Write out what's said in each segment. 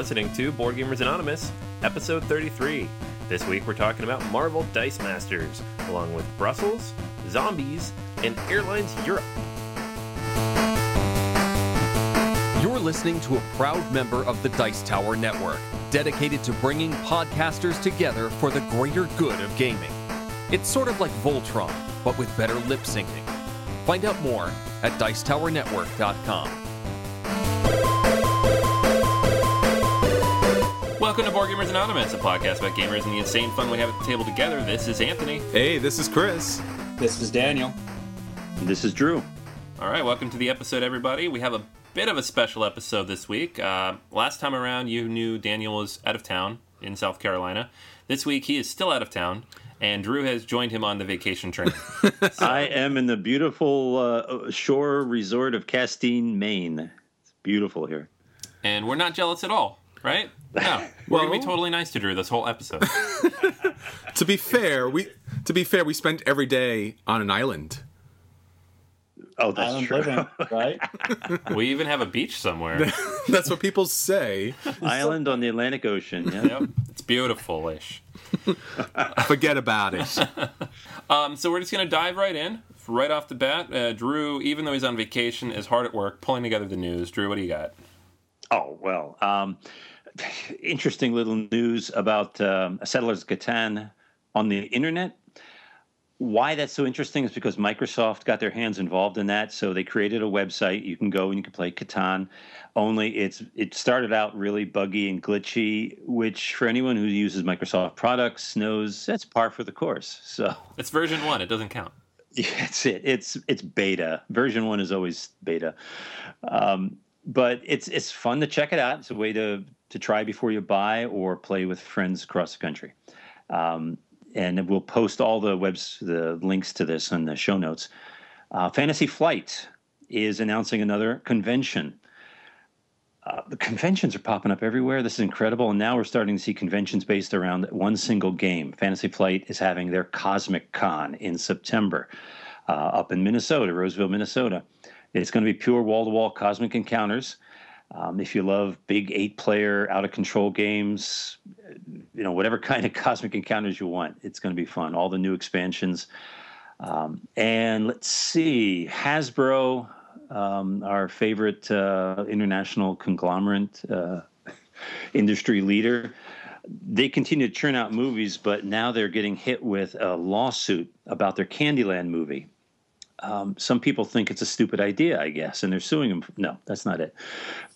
Listening to Board Gamers Anonymous, episode 33. This week we're talking about Marvel Dice Masters, along with Brussels, zombies, and Airlines Europe. You're listening to a proud member of the Dice Tower Network, dedicated to bringing podcasters together for the greater good of gaming. It's sort of like Voltron, but with better lip syncing. Find out more at Dicetowernetwork.com. Welcome to Board Gamers Anonymous, a podcast about gamers and the insane fun we have at the table together. This is Anthony. Hey, this is Chris. This is Daniel. This is Drew. All right, welcome to the episode, everybody. We have a bit of a special episode this week. Uh, last time around, you knew Daniel was out of town in South Carolina. This week, he is still out of town, and Drew has joined him on the vacation train. I am in the beautiful uh, shore resort of Castine, Maine. It's beautiful here. and we're not jealous at all, right? No, we're gonna be totally nice to Drew this whole episode. To be fair, we to be fair, we spent every day on an island. Oh, that's Island true. living, right? we even have a beach somewhere. That's what people say. Island on the Atlantic Ocean. Yeah. Yep, it's beautiful-ish. Forget about it. Um, so we're just gonna dive right in, right off the bat. Uh, Drew, even though he's on vacation, is hard at work pulling together the news. Drew, what do you got? Oh well. Um, interesting little news about um, Settlers of Catan on the internet. Why that's so interesting is because Microsoft got their hands involved in that, so they created a website. You can go and you can play Catan. Only it's it started out really buggy and glitchy, which for anyone who uses Microsoft products knows that's par for the course. So It's version one. It doesn't count. Yeah, it's it. It's it's beta. Version one is always beta, um, but it's it's fun to check it out. It's a way to to try before you buy or play with friends across the country. Um, and we'll post all the webs the links to this in the show notes. Uh, Fantasy Flight is announcing another convention. Uh, the conventions are popping up everywhere. This is incredible. And now we're starting to see conventions based around one single game. Fantasy Flight is having their Cosmic Con in September uh, up in Minnesota, Roseville, Minnesota. It's going to be pure wall to wall cosmic encounters. Um, if you love big eight player, out of control games, you know, whatever kind of cosmic encounters you want, it's going to be fun. All the new expansions. Um, and let's see, Hasbro, um, our favorite uh, international conglomerate uh, industry leader, they continue to churn out movies, but now they're getting hit with a lawsuit about their Candyland movie. Um, some people think it's a stupid idea, I guess, and they're suing them. No, that's not it.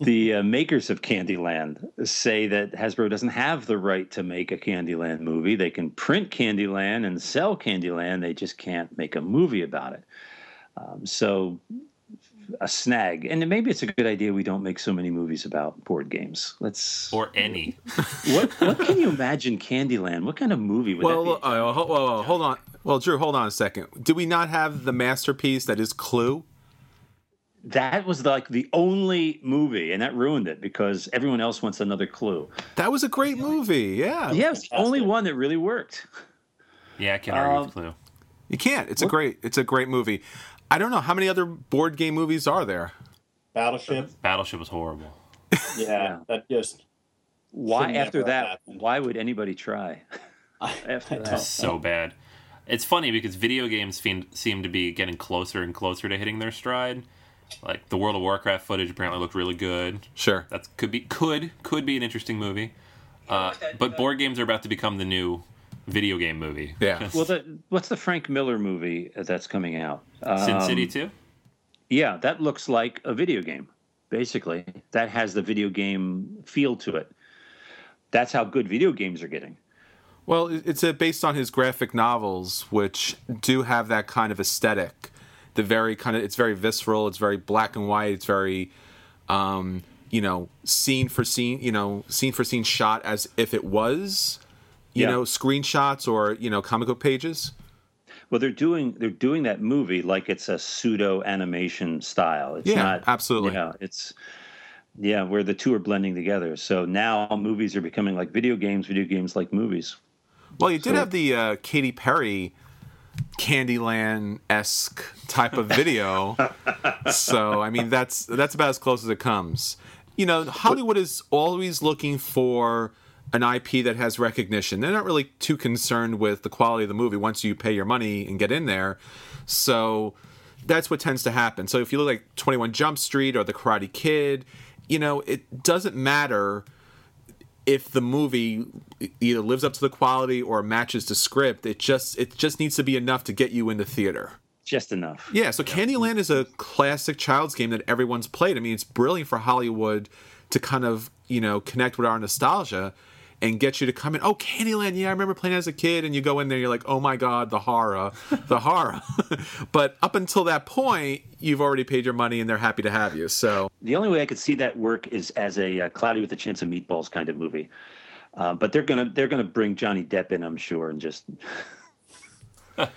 The uh, makers of Candyland say that Hasbro doesn't have the right to make a Candyland movie. They can print Candyland and sell Candyland, they just can't make a movie about it. Um, so, a snag. And maybe it's a good idea we don't make so many movies about board games. Let's. Or any. what What can you imagine Candyland? What kind of movie would Well, that be? uh, ho- well, hold on. Well, Drew, hold on a second. Do we not have the masterpiece that is Clue? that was like the only movie, and that ruined it because everyone else wants another clue. That was a great movie. Yeah. Yeah, it's the only one that really worked. Yeah, I can't argue Um, with Clue. You can't. It's a great. It's a great movie. I don't know how many other board game movies are there. Battleship. Battleship was horrible. Yeah, Yeah. that just. Why after that? happened. Why would anybody try? After that. It's so bad. It's funny because video games seem, seem to be getting closer and closer to hitting their stride. Like the World of Warcraft footage apparently looked really good. Sure. That could be could could be an interesting movie. Uh, but board games are about to become the new video game movie. Yeah. Well, the, what's the Frank Miller movie that's coming out? Sin City Um, too. Yeah, that looks like a video game. Basically, that has the video game feel to it. That's how good video games are getting. Well, it's uh, based on his graphic novels, which do have that kind of aesthetic. The very kind of it's very visceral. It's very black and white. It's very, um, you know, scene for scene. You know, scene for scene shot as if it was, you Yeah. know, screenshots or you know comic book pages. Well, they're doing they're doing that movie like it's a pseudo animation style. It's Yeah, not absolutely. Yeah, it's yeah, where the two are blending together. So now movies are becoming like video games, video games like movies. Well, you did have the uh, Katy Perry Candyland esque type of video. so I mean that's that's about as close as it comes. You know, Hollywood is always looking for an IP that has recognition. They're not really too concerned with the quality of the movie once you pay your money and get in there. So that's what tends to happen. So if you look like 21 Jump Street or The Karate Kid, you know, it doesn't matter if the movie either lives up to the quality or matches the script. It just it just needs to be enough to get you into theater. Just enough. Yeah, so Candyland is a classic child's game that everyone's played. I mean, it's brilliant for Hollywood to kind of, you know, connect with our nostalgia and get you to come in, oh, Candyland, yeah, I remember playing as a kid. And you go in there, you're like, oh my God, the horror, the horror. but up until that point, you've already paid your money and they're happy to have you. So, The only way I could see that work is as a uh, Cloudy with a Chance of Meatballs kind of movie. Uh, but they're gonna they're gonna bring Johnny Depp in, I'm sure, and just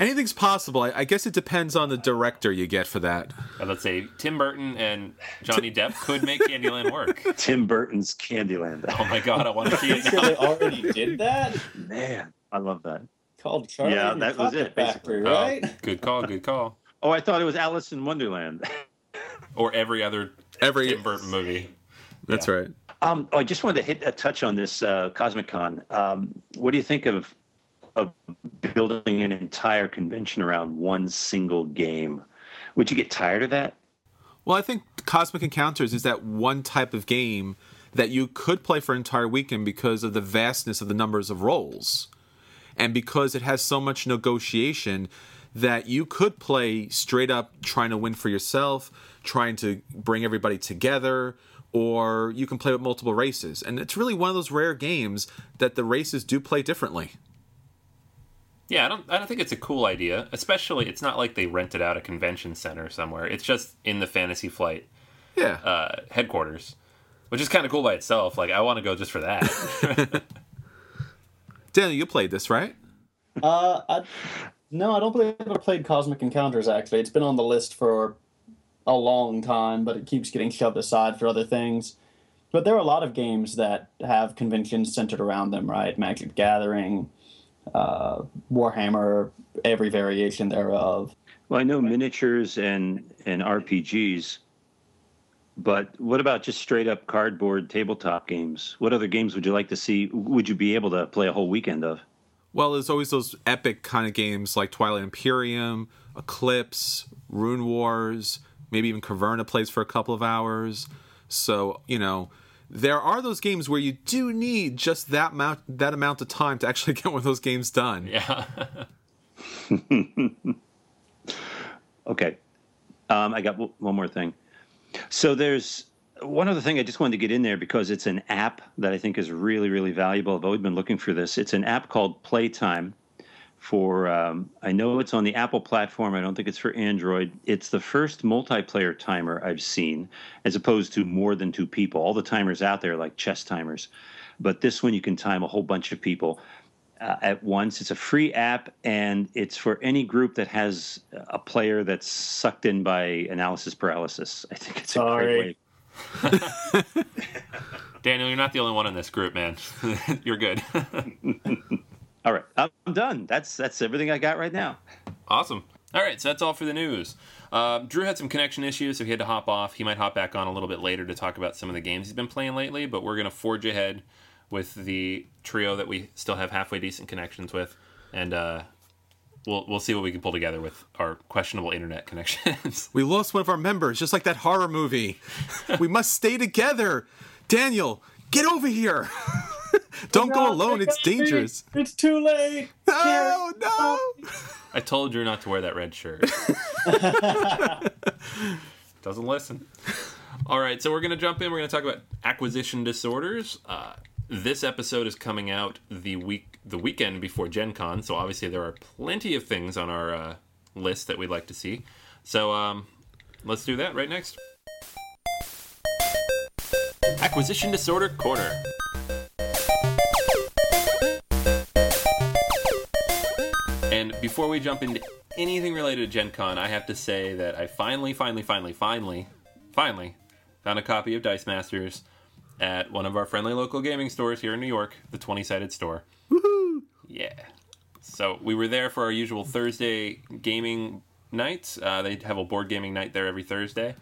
anything's possible. I, I guess it depends on the director you get for that. Uh, let's say Tim Burton and Johnny Depp could make Candyland work. Tim Burton's Candyland. Oh my god, I want to see it So now. they already did that? Man, I love that. Called Charlie Yeah, that was Chocolate it, basically. Factory, Oh, right? good call, good call. Oh, I thought it was Alice in Wonderland. Or every other Every Tim Burton movie. That's right. Um, oh, I just wanted to hit a touch on this uh, Cosmic Con. Um, what do you think of of building an entire convention around one single game? Would you get tired of that? Well, I think Cosmic Encounters is that one type of game that you could play for an entire weekend because of the vastness of the numbers of roles. And because it has so much negotiation that you could play straight up trying to win for yourself, trying to bring everybody together, or you can play with multiple races. And it's really one of those rare games that the races do play differently. Yeah, I don't. I don't think it's a cool idea. Especially, it's not like they rented out a convention center somewhere. It's just in the Fantasy Flight Yeah. uh, headquarters, which is kind of cool by itself. Like, I want to go just for that. Daniel, you played this, right? Uh, I, no, I don't believe I've ever played Cosmic Encounters. Actually, it's been on the list for a long time, but it keeps getting shoved aside for other things. But there are a lot of games that have conventions centered around them, right? Magic Gathering, uh, Warhammer, every variation thereof. Well, I know miniatures and and RPGs, but what about just straight up cardboard tabletop games? What other games would you like to see? Would you be able to play a whole weekend of? Well, there's always those epic kind of games like Twilight Imperium, Eclipse, Rune Wars, maybe even Caverna plays for a couple of hours. So, you know, there are those games where you do need just that amount that amount of time to actually get one of those games done. yeah. Okay. Um, I got w- one more thing. So there's one other thing I just wanted to get in there because it's an app that I think is really, really valuable. I've always been looking for this. It's an app called Playtime. For um, I know it's on the Apple platform. I don't think it's for Android. It's the first multiplayer timer I've seen, as opposed to more than two people. All the timers out there, like chess timers, but this one you can time a whole bunch of people. uh, at once. It's a free app, and it's for any group that has a player that's sucked in by analysis paralysis. I think it's a Sorry. great way. Daniel, you're not the only one in this group, man. you're good. All right, I'm done. That's that's everything I got right now. Awesome. All right, so that's all for the news. Uh, Drew had some connection issues, so he had to hop off. He might hop back on a little bit later to talk about some of the games he's been playing lately, but we're going to forge ahead with the trio that we still have halfway decent connections with, and uh, we'll we'll see what we can pull together with our questionable internet connections. We lost one of our members, just like that horror movie. we must stay together. Daniel, get over here. Don't go alone. It's dangerous. It's too late. No, no. I told you not to wear that red shirt. Doesn't listen. All right, so we're going to jump in. We're going to talk about acquisition disorders. Uh, this episode is coming out the week the weekend before Gen Con, so obviously there are plenty of things on our uh, list that we'd like to see. So um, let's do that right next. Acquisition Disorder Corner. Before we jump into anything related to Gen Con, I have to say that I finally, finally, finally, finally, finally found a copy of Dice Masters at one of our friendly local gaming stores here in New York, the 20 sided store. Woohoo! Yeah. So we were there for our usual Thursday gaming nights. Uh, they have a board gaming night there every Thursday.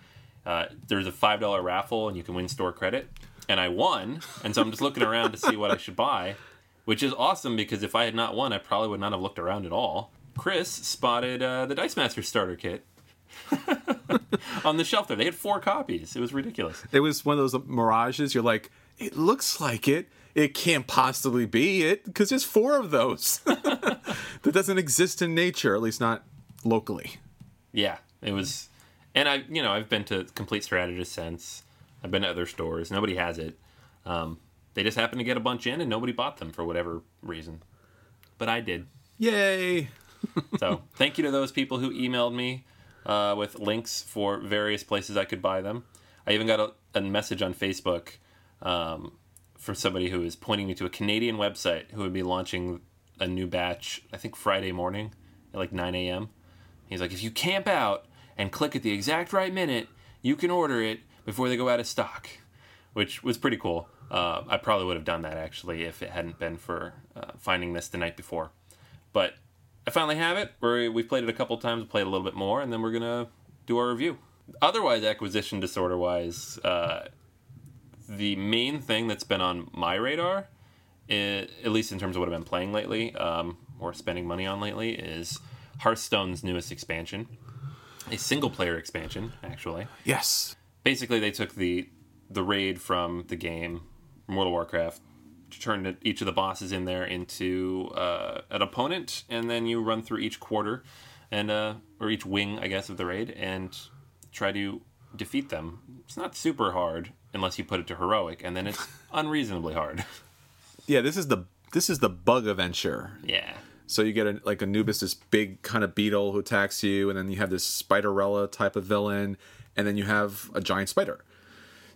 Uh, there's a $5 raffle and you can win store credit. And I won. And so I'm just looking around to see what I should buy, which is awesome because if I had not won, I probably would not have looked around at all. Chris spotted uh, the Dice Master starter kit on the shelf there. They had four copies. It was ridiculous. It was one of those mirages. You're like, it looks like it. It can't possibly be it because there's four of those. that doesn't exist in nature, at least not locally. Yeah, it was, and I, you know, I've been to Complete Strategist since. I've been to other stores. Nobody has it. Um, they just happened to get a bunch in, and nobody bought them for whatever reason. But I did. Yay! So thank you to those people who emailed me uh, with links for various places I could buy them. I even got a, a message on Facebook um, for somebody who is pointing me to a Canadian website who would be launching a new batch, I think Friday morning at like 9 a.m. He's like, if you camp out and click at the exact right minute, you can order it before they go out of stock, which was pretty cool. Uh, I probably would have done that actually if it hadn't been for uh, finding this the night before. But I finally have it. We're, we've played it a couple times, played a little bit more, and then we're gonna do our review. Otherwise, acquisition disorder wise, uh, the main thing that's been on my radar, i at least in terms of what I've been playing lately, um, or spending money on lately, is Hearthstone's newest expansion, a single player expansion, actually Yes. basically they took the the raid from the game of Warcraft, turned it- each of the bosses in there into uh, an opponent, and then you run through each quarter and uh, or each wing, I guess, of the raid, and try to defeat them. It's not super hard unless you put it to heroic, and then it's unreasonably hard. Yeah, this is the this is the bug adventure. yeah, So you get a, like Anubis, this big kind of beetle who attacks you, and then you have this Spiderella type of villain, and then you have a giant spider.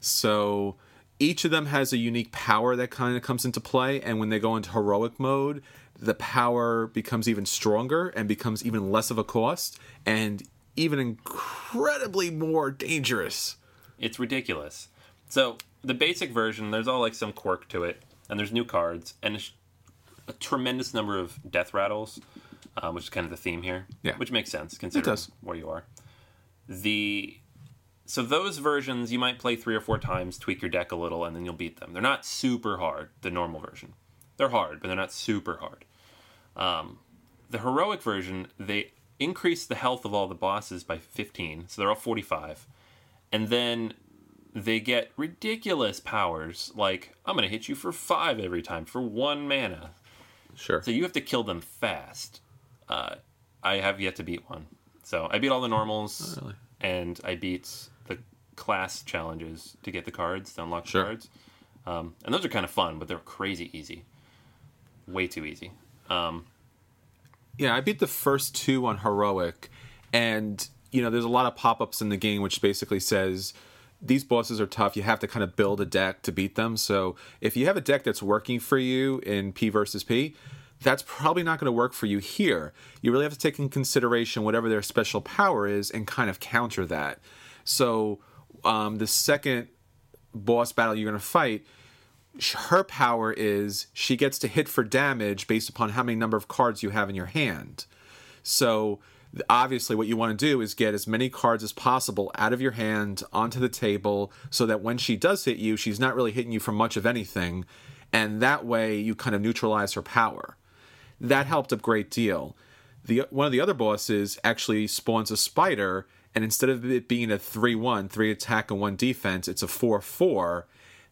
So each of them has a unique power that kind of comes into play, and when they go into heroic mode, the power becomes even stronger and becomes even less of a cost, and even incredibly more dangerous. it's ridiculous. So the basic version, there's all like some quirk to it, and there's new cards, and a tremendous number of death rattles, uh, which is kind of the theme here. Yeah. which makes sense considering where you are. The so those versions you might play three or four times, tweak your deck a little, and then you'll beat them. They're not super hard. The normal version, they're hard, but they're not super hard. Um, the heroic version, they increase the health of all the bosses by 15, so they're all 45, and then they get ridiculous powers like I'm going to hit you for five every time for one mana. Sure. So you have to kill them fast. Uh, I have yet to beat one. So I beat all the normals, really? and I beat class challenges to get the cards, to unlock the Sure. cards. Um, and those are kind of fun, but they're crazy easy. Way too easy. Um, Yeah, I beat the first two on heroic, and you know, there's a lot of pop-ups in the game which basically says these bosses are tough. You have to kind of build a deck to beat them. So if you have a deck that's working for you in P versus P, that's probably not going to work for you here. You really have to take in consideration whatever their special power is and kind of counter that. So, um, the second boss battle you're going to fight, her power is she gets to hit for damage based upon how many number of cards you have in your hand. So, obviously what you want to do is get as many cards as possible out of your hand onto the table so that when she does hit you she's not really hitting you for much of anything and that way you kind of neutralize her power that helped a great deal the one of the other bosses actually spawns a spider and instead of it being a 3-1 3 attack and 1 defense it's a 4-4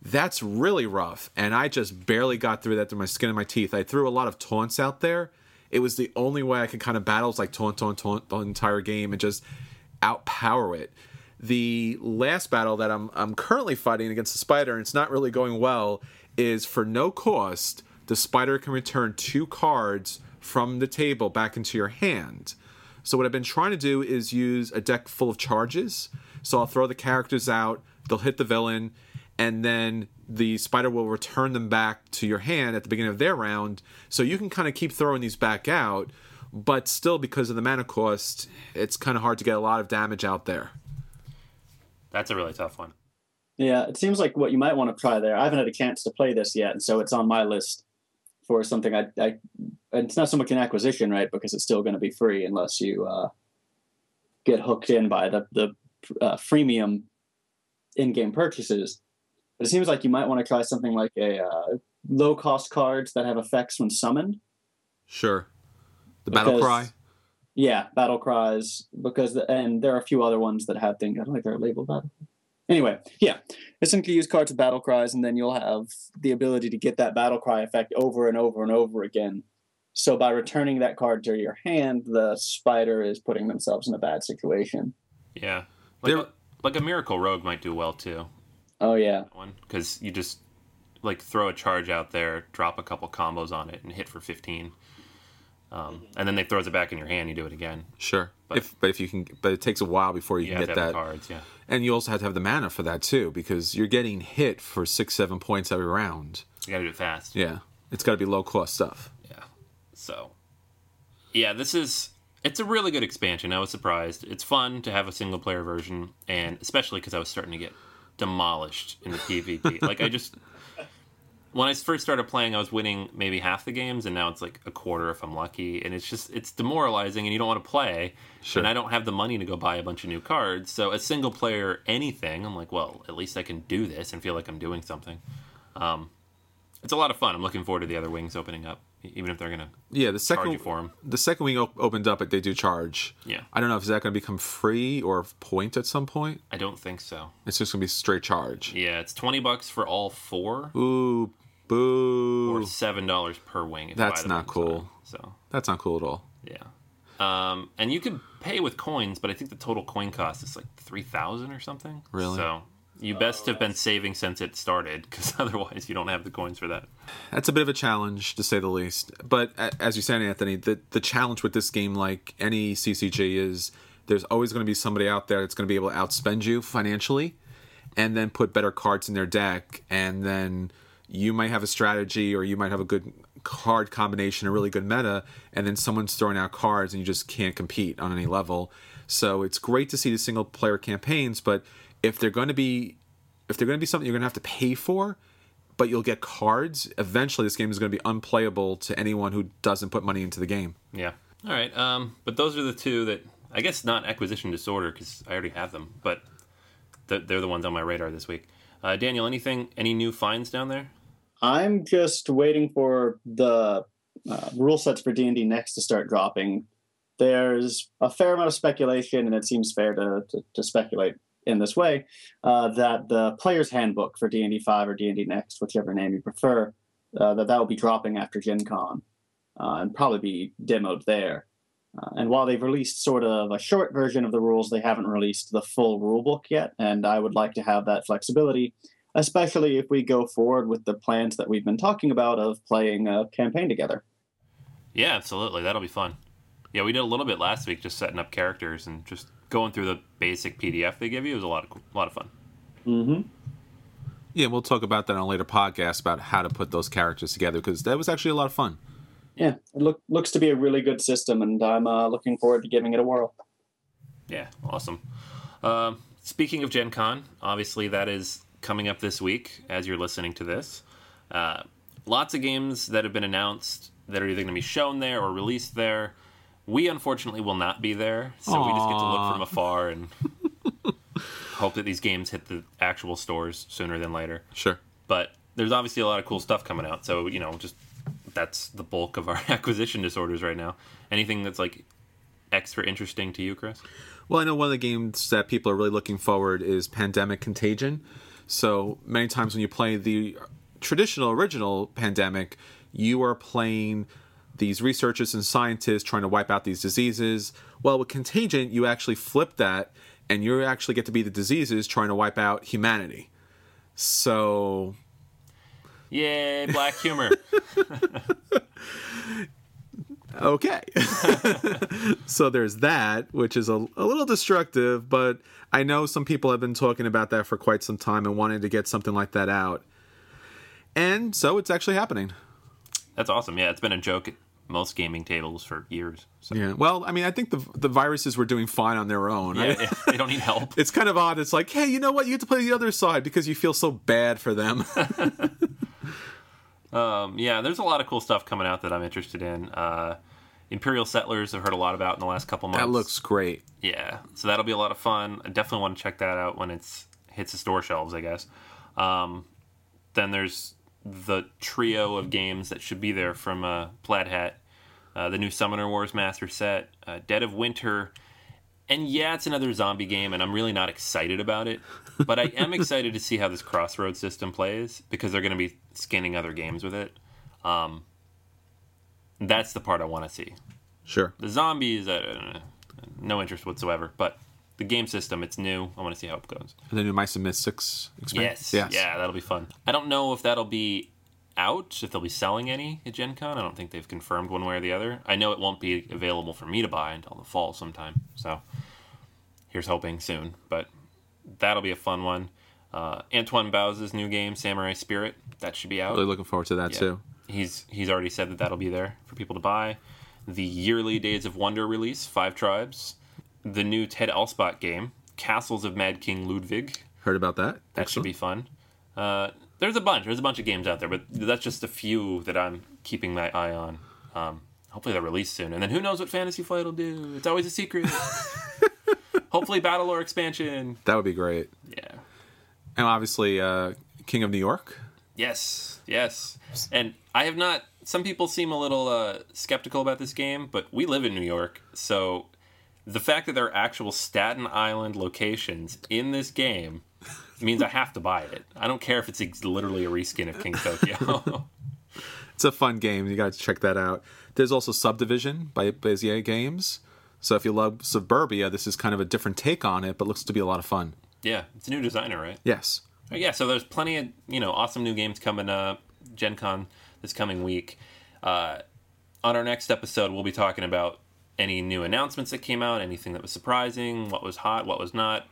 that's really rough and i just barely got through that through my skin and my teeth i threw a lot of taunts out there it was the only way I could kind of battle, like taunt, taunt, taunt the entire game and just outpower it. The last battle that I'm I'm currently fighting against the spider, and it's not really going well, is for no cost, the spider can return two cards from the table back into your hand. So what I've been trying to do is use a deck full of charges. So I'll throw the characters out, they'll hit the villain, and then the spider will return them back to your hand at the beginning of their round. So you can kind of keep throwing these back out, but still, because of the mana cost, it's kind of hard to get a lot of damage out there. That's a really tough one. Yeah, it seems like what you might want to try there. I haven't had a chance to play this yet, and so it's on my list for something I. I it's not so much an acquisition, right? Because it's still going to be free unless you uh, get hooked in by the the uh, freemium in-game purchases. But it seems like you might want to try something like a uh, low cost cards that have effects when summoned. Sure. The battle Because- cry. Yeah, battle cries because the, and there are a few other ones that have things. I don't think they're labeled that. Anyway, yeah, essentially use cards with battle cries, and then you'll have the ability to get that battle cry effect over and over and over again. So by returning that card to your hand, the spider is putting themselves in a bad situation. Yeah, like a, like a miracle rogue might do well too. Oh yeah, One because you just like throw a charge out there, drop a couple combos on it, and hit for fifteen. Um, and then they throws it back in your hand. You do it again. Sure. But- if but if you can, but it takes a while before you, You can get that. cards. Yeah. And you also have to have the mana for that too, because you're getting hit for six, seven points every round. You gotta do it fast. Yeah, it's got to be low cost stuff. Yeah. So, yeah, this is it's a really good expansion. I was surprised. It's fun to have a single player version, and especially because I was starting to get demolished in the PvP. like I just when I first started playing, I was winning maybe half the games, and now it's like a quarter if I'm lucky, and it's just it's demoralizing, and you don't want to play. Sure. And I don't have the money to go buy a bunch of new cards, so a single player anything, I'm like, well, at least I can do this and feel like I'm doing something. Um, it's a lot of fun. I'm looking forward to the other wings opening up, even if they're gonna Yeah, the second you for them. the second wing op- opened up, but they do charge. Yeah. I don't know if is that going to become free or point at some point. I don't think so. It's just going to be straight charge. Yeah, it's twenty bucks for all four, Ooh, boo! or seven dollars per wing. That's you buy the not cool. So That's not cool at all. yeah, um, and you could pay with coins, but I think the total coin cost is like three thousand or something. Really? So you best have been saving since it started, because otherwise you don't have the coins for that. That's a bit of a challenge to say the least. But as you said, Anthony, the the challenge with this game, like any CCG, is there's always going to be somebody out there that's going to be able to outspend you financially, and then put better cards in their deck, and then you might have a strategy or you might have a good card combination, a really good meta, and then someone's throwing out cards and you just can't compete on any level. So it's great to see the single player campaigns, but if they're going to be if they're going to be something you're going to have to pay for, but you'll get cards, eventually this game is going to be unplayable to anyone who doesn't put money into the game. Yeah. All right. Um, but those are the two that I guess not acquisition disorder because I already have them, but th- they're the ones on my radar this week. Uh, Daniel, anything, any new finds down there? I'm just waiting for the uh, rule sets for D and D next to start dropping. There's a fair amount of speculation, and it seems fair to to, to speculate in this way uh, that the player's handbook for D and D five or D and D next, whichever name you prefer, uh, that that will be dropping after Gen Con uh, and probably be demoed there. Uh, and while they've released sort of a short version of the rules, they haven't released the full rule book yet. And I would like to have that flexibility especially if we go forward with the plans that we've been talking about of playing a campaign together. Yeah, absolutely. That'll be fun. Yeah, we did a little bit last week, just setting up characters and just going through the basic PDF they give you. It was a lot of a lot of fun. Mm-hmm. Yeah, we'll talk about that on a later podcast about how to put those characters together because that was actually a lot of fun. yeah, it look, looks to be a really good system, and I'm uh, looking forward to giving it a whirl. Yeah, awesome. Um, speaking of Gen Con, obviously that is coming up this week as you're listening to this. Uh, lots of games that have been announced that are either going to be shown there or released there. We unfortunately will not be there, so we just get to look from afar and hope that these games hit the actual stores sooner than later. Sure. But there's obviously a lot of cool stuff coming out, so you know, just that's the bulk of our acquisition disorders right now. Anything that's like extra interesting to you, Chris? Well, I know one of the games that people are really looking forward is Pandemic Contagion. So many times when you play the traditional original Pandemic, you are playing these researchers and scientists trying to wipe out these diseases. Well, with Contagion, you actually flip that and you actually get to be the diseases trying to wipe out humanity. So Yay, black humor. okay. so there's that, which is a, a little destructive, but I know some people have been talking about that for quite some time and wanting to get something like that out. And so it's actually happening. That's awesome. Yeah, it's been a joke at most gaming tables for years. So Yeah. Well, I mean, I think the the viruses were doing fine on their own. yeah, right? they don't need help. It's kind of odd. It's like, hey, you know what? You have to play the other side because you feel so bad for them. Um, yeah, there's a lot of cool stuff coming out that I'm interested in. Uh, Imperial Settlers, I've heard a lot about in the last couple months. that looks great. Yeah, so that'll be a lot of fun. I definitely want to check that out when it's hits the store shelves, I guess. Um, then there's the trio of games that should be there from uh, Plaid Hat, uh, the new Summoner Wars Master set, uh, Dead of Winter, and yeah, it's another zombie game, and I'm really not excited about it. But I am excited to see how this Crossroads system plays because they're going to be skinning other games with it. Um, that's the part I want to see. Sure. The zombies, uh, no interest whatsoever. But the game system, it's new. I want to see how it goes. And the new Mice and Mystics experience. Yes, yeah, that'll be fun. I don't know if that'll be out, if they'll be selling any at Gen Con. I don't think they've confirmed one way or the other. I know it won't be available for me to buy until the fall sometime. So here's hoping soon. But that'll be a fun one. Uh, Antoine Bauza's new game, Samurai Spirit, that should be out. Really looking forward to that Yeah. too. He's he's already said that that'll be there for people to buy. The yearly Days of Wonder release, Five Tribes. The new Ted Alspach game, Castles of Mad King Ludwig. Heard about that? That should be fun. Uh, there's a bunch. There's a bunch of games out there, but that's just a few that I'm keeping my eye on. Um, hopefully they're released soon. And then who knows what Fantasy Flight will do? It's always a secret. hopefully Battle Lore expansion. That would be great. Yeah. And obviously, uh, King of New York. Yes, yes. And I have not. Some people seem a little uh, skeptical about this game, but we live in New York, so the fact that there are actual Staten Island locations in this game means I have to buy it. I don't care if it's ex- literally a reskin of King Tokyo. It's a fun game. You got to check that out. There's also Subdivision by Bezier Games. So if you love Suburbia, this is kind of a different take on it, but looks to be a lot of fun. Yeah, it's a new designer, right? Yes. Uh, Yeah, so there's plenty of you know awesome new games coming up. Gen Con this coming week. Uh, on our next episode, we'll be talking about any new announcements that came out, anything that was surprising, what was hot, what was not,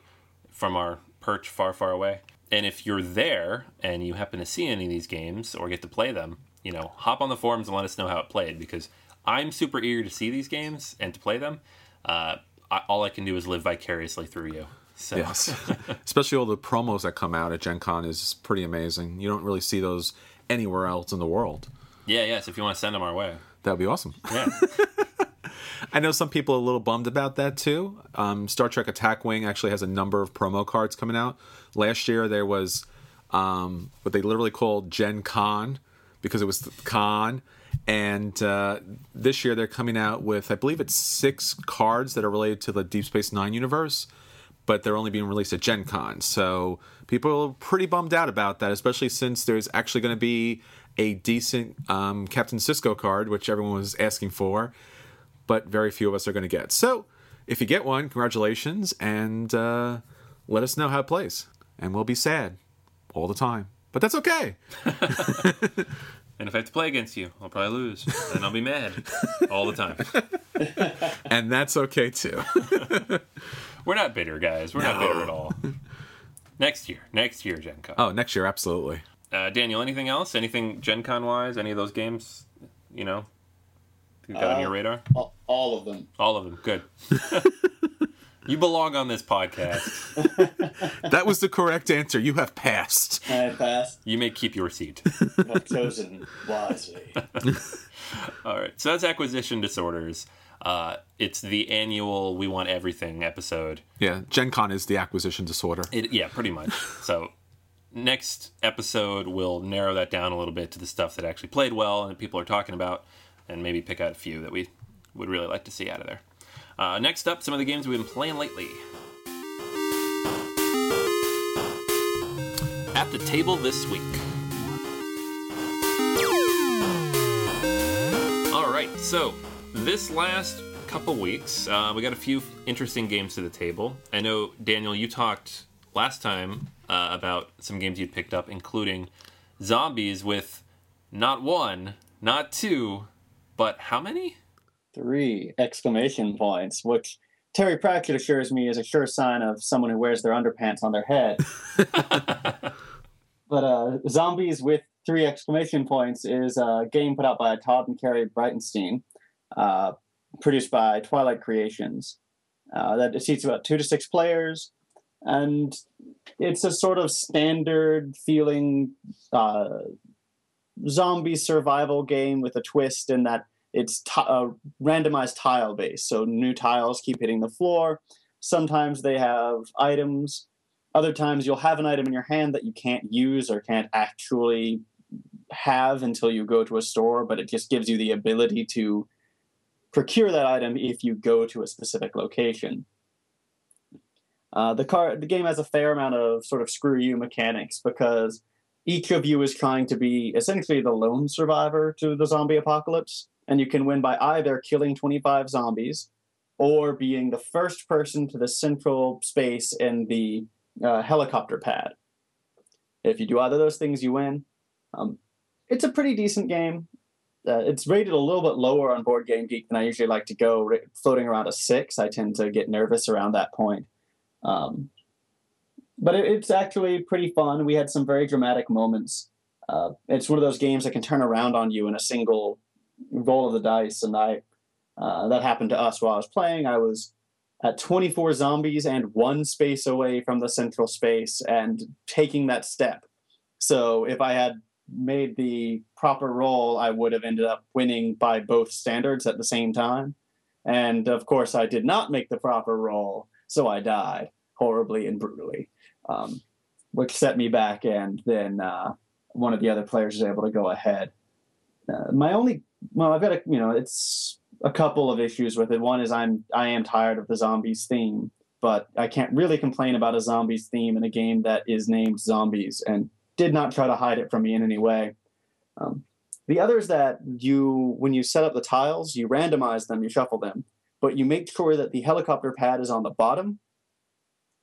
from our perch far, far away. And if you're there and you happen to see any of these games or get to play them, you know, hop on the forums and let us know how it played because I'm super eager to see these games and to play them. Uh, I, all I can do is live vicariously through you. So Yes. Especially all the promos that come out at Gen Con is pretty amazing. You don't really see those anywhere else in the world. yeah, yes. If you want to send them our way, That would be awesome. yeah. I know some people are a little bummed about that too. Um, Star Trek Attack Wing actually has a number of promo cards coming out. Last year there was um, what they literally called Gen Con because it was the con. And uh, this year they're coming out with, I believe it's six cards that are related to the Deep Space Nine universe, but they're only being released at Gen Con. So people are pretty bummed out about that, especially since there's actually going to be a decent um, Captain Sisko card, which everyone was asking for but very few of us are going to get. So, if you get one, congratulations, and uh, let us know how it plays. And we'll be sad all the time, but that's okay. And if I have to play against you, I'll probably lose. And I'll be mad all the time. And that's okay too. We're not bitter, guys. We're not bitter at all. Next year. Next year, Gen Con. oh, next year, absolutely. Uh, Daniel, anything else? Anything Gen Con wise? Any of those games, you know, you got on Uh, your radar? All, all of them. All of them. Good. you belong on this podcast. That was the correct answer. You have passed. I passed. You may keep your seat. I've chosen wisely. All right. So that's acquisition disorders. Uh, it's the annual "We Want Everything" episode. Yeah, Gen Con is the acquisition disorder. It, yeah, pretty much. So next episode we'll narrow that down a little bit to the stuff that actually played well and that people are talking about, and maybe pick out a few that we would really like to see out of there. Uh, next up, some of the games we've been playing lately. At the table this week. All right, so this last couple weeks, uh, we got a few interesting games to the table. I know Daniel, you talked last time uh, about some games you'd picked up, including zombies with not one, not two, but how many? Three exclamation points, which Terry Pratchett assures me is a sure sign of someone who wears their underpants on their head. but uh, Zombies with three exclamation points is a game put out by Todd and Kerry Breitenstein, uh, produced by Twilight Creations. Uh, that seats about two to six players, and it's a sort of standard feeling uh, zombie survival game with a twist in that it's t- uh, randomized tile base. So new tiles keep hitting the floor. Sometimes they have items. Other times you'll have an item in your hand that you can't use or can't actually have until you go to a store, but it just gives you the ability to procure that item if you go to a specific location. Uh, the car, the game has a fair amount of sort of screw you mechanics because each of you is trying to be essentially the lone survivor to the zombie apocalypse, and you can win by either killing 25 zombies or being the first person to the central space in the uh, helicopter pad. If you do either of those things, you win. Um, it's a pretty decent game. Uh, it's rated a little bit lower on Board Game Geek than I usually like to go, ra- floating around a six. I tend to get nervous around that point. Um, but it, it's actually pretty fun. We had some very dramatic moments. Uh, it's one of those games that can turn around on you in a single roll of the dice, and I uh, that happened to us while I was playing. I was at 24 zombies and one space away from the central space, and taking that step. So if I had made the proper roll, I would have ended up winning by both standards at the same time. And of course, I did not make the proper roll, so I died horribly and brutally, um, which set me back. And then uh, one of the other players was able to go ahead. Uh, my only, well, I've got a, you know, it's a couple of issues with it. One is I'm, I am tired of the zombies theme, but I can't really complain about a zombies theme in a game that is named Zombies and did not try to hide it from me in any way. Um, the other is that you, when you set up the tiles, you randomize them, you shuffle them, but you make sure that the helicopter pad is on the bottom.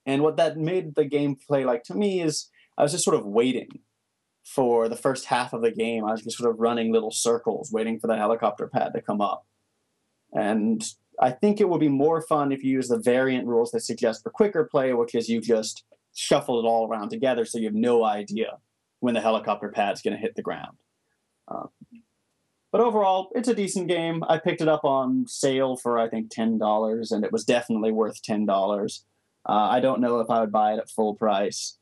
And what that made the gameplay like to me is I was just sort of waiting for the first half of the game. I was just sort of running little circles, waiting for the helicopter pad to come up. And I think it would be more fun if you use the variant rules they suggest for quicker play, which is you just shuffle it all around together so you have no idea when the helicopter pad's going to hit the ground. Um, but overall, it's a decent game. I picked it up on sale for I think ten dollars, and it was definitely worth ten dollars. Uh, I don't know if I would buy it at full price,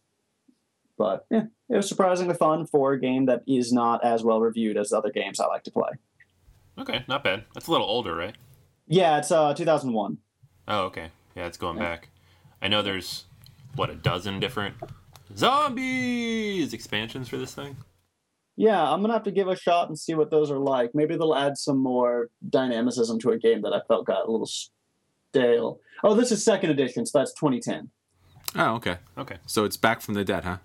but yeah, it was surprisingly fun for a game that is not as well reviewed as other games I like to play. Okay, not bad. That's a little older, right? Yeah, it's uh, 2001. Oh, okay. Yeah, it's going back. I know there's what a dozen different zombies expansions for this thing. Yeah, I'm gonna have to give a shot and see what those are like. Maybe they'll add some more dynamicism to a game that I felt got a little stale. Oh, this is second edition, so that's 2010. Oh, okay. Okay. So it's back from the dead, huh?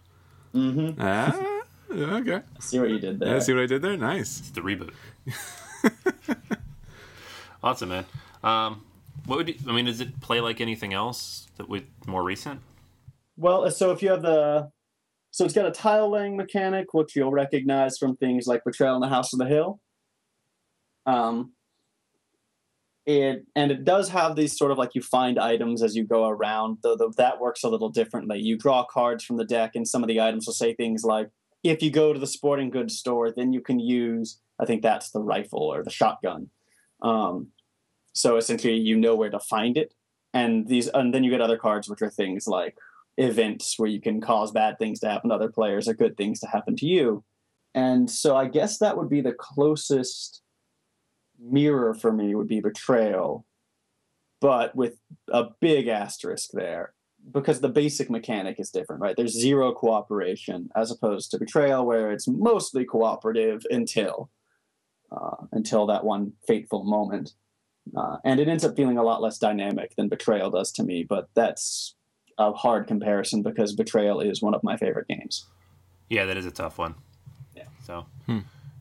Mm-hmm. Ah, okay. See what you did there. Yeah, see what I did there? Nice. It's the reboot. awesome, man. Um, what would you, I mean? Does it play like anything else that would more recent? Well, so if you have the, so it's got a tile laying mechanic, which you'll recognize from things like Betrayal in the House of the Hill. Um, it and it does have these sort of like you find items as you go around. Though though that works a little differently. You draw cards from the deck, and some of the items will say things like, "If you go to the sporting goods store, then you can use." I think that's the rifle or the shotgun. Um, so essentially, you know where to find it, and these, and then you get other cards which are things like events where you can cause bad things to happen to other players or good things to happen to you. And so I guess that would be the closest mirror for me would be betrayal, but with a big asterisk there because the basic mechanic is different, right? There's zero cooperation as opposed to betrayal, where it's mostly cooperative until uh, until that one fateful moment, uh, and it ends up feeling a lot less dynamic than betrayal does to me. But that's a hard comparison because betrayal is one of my favorite games. Yeah, that is a tough one. Yeah. So,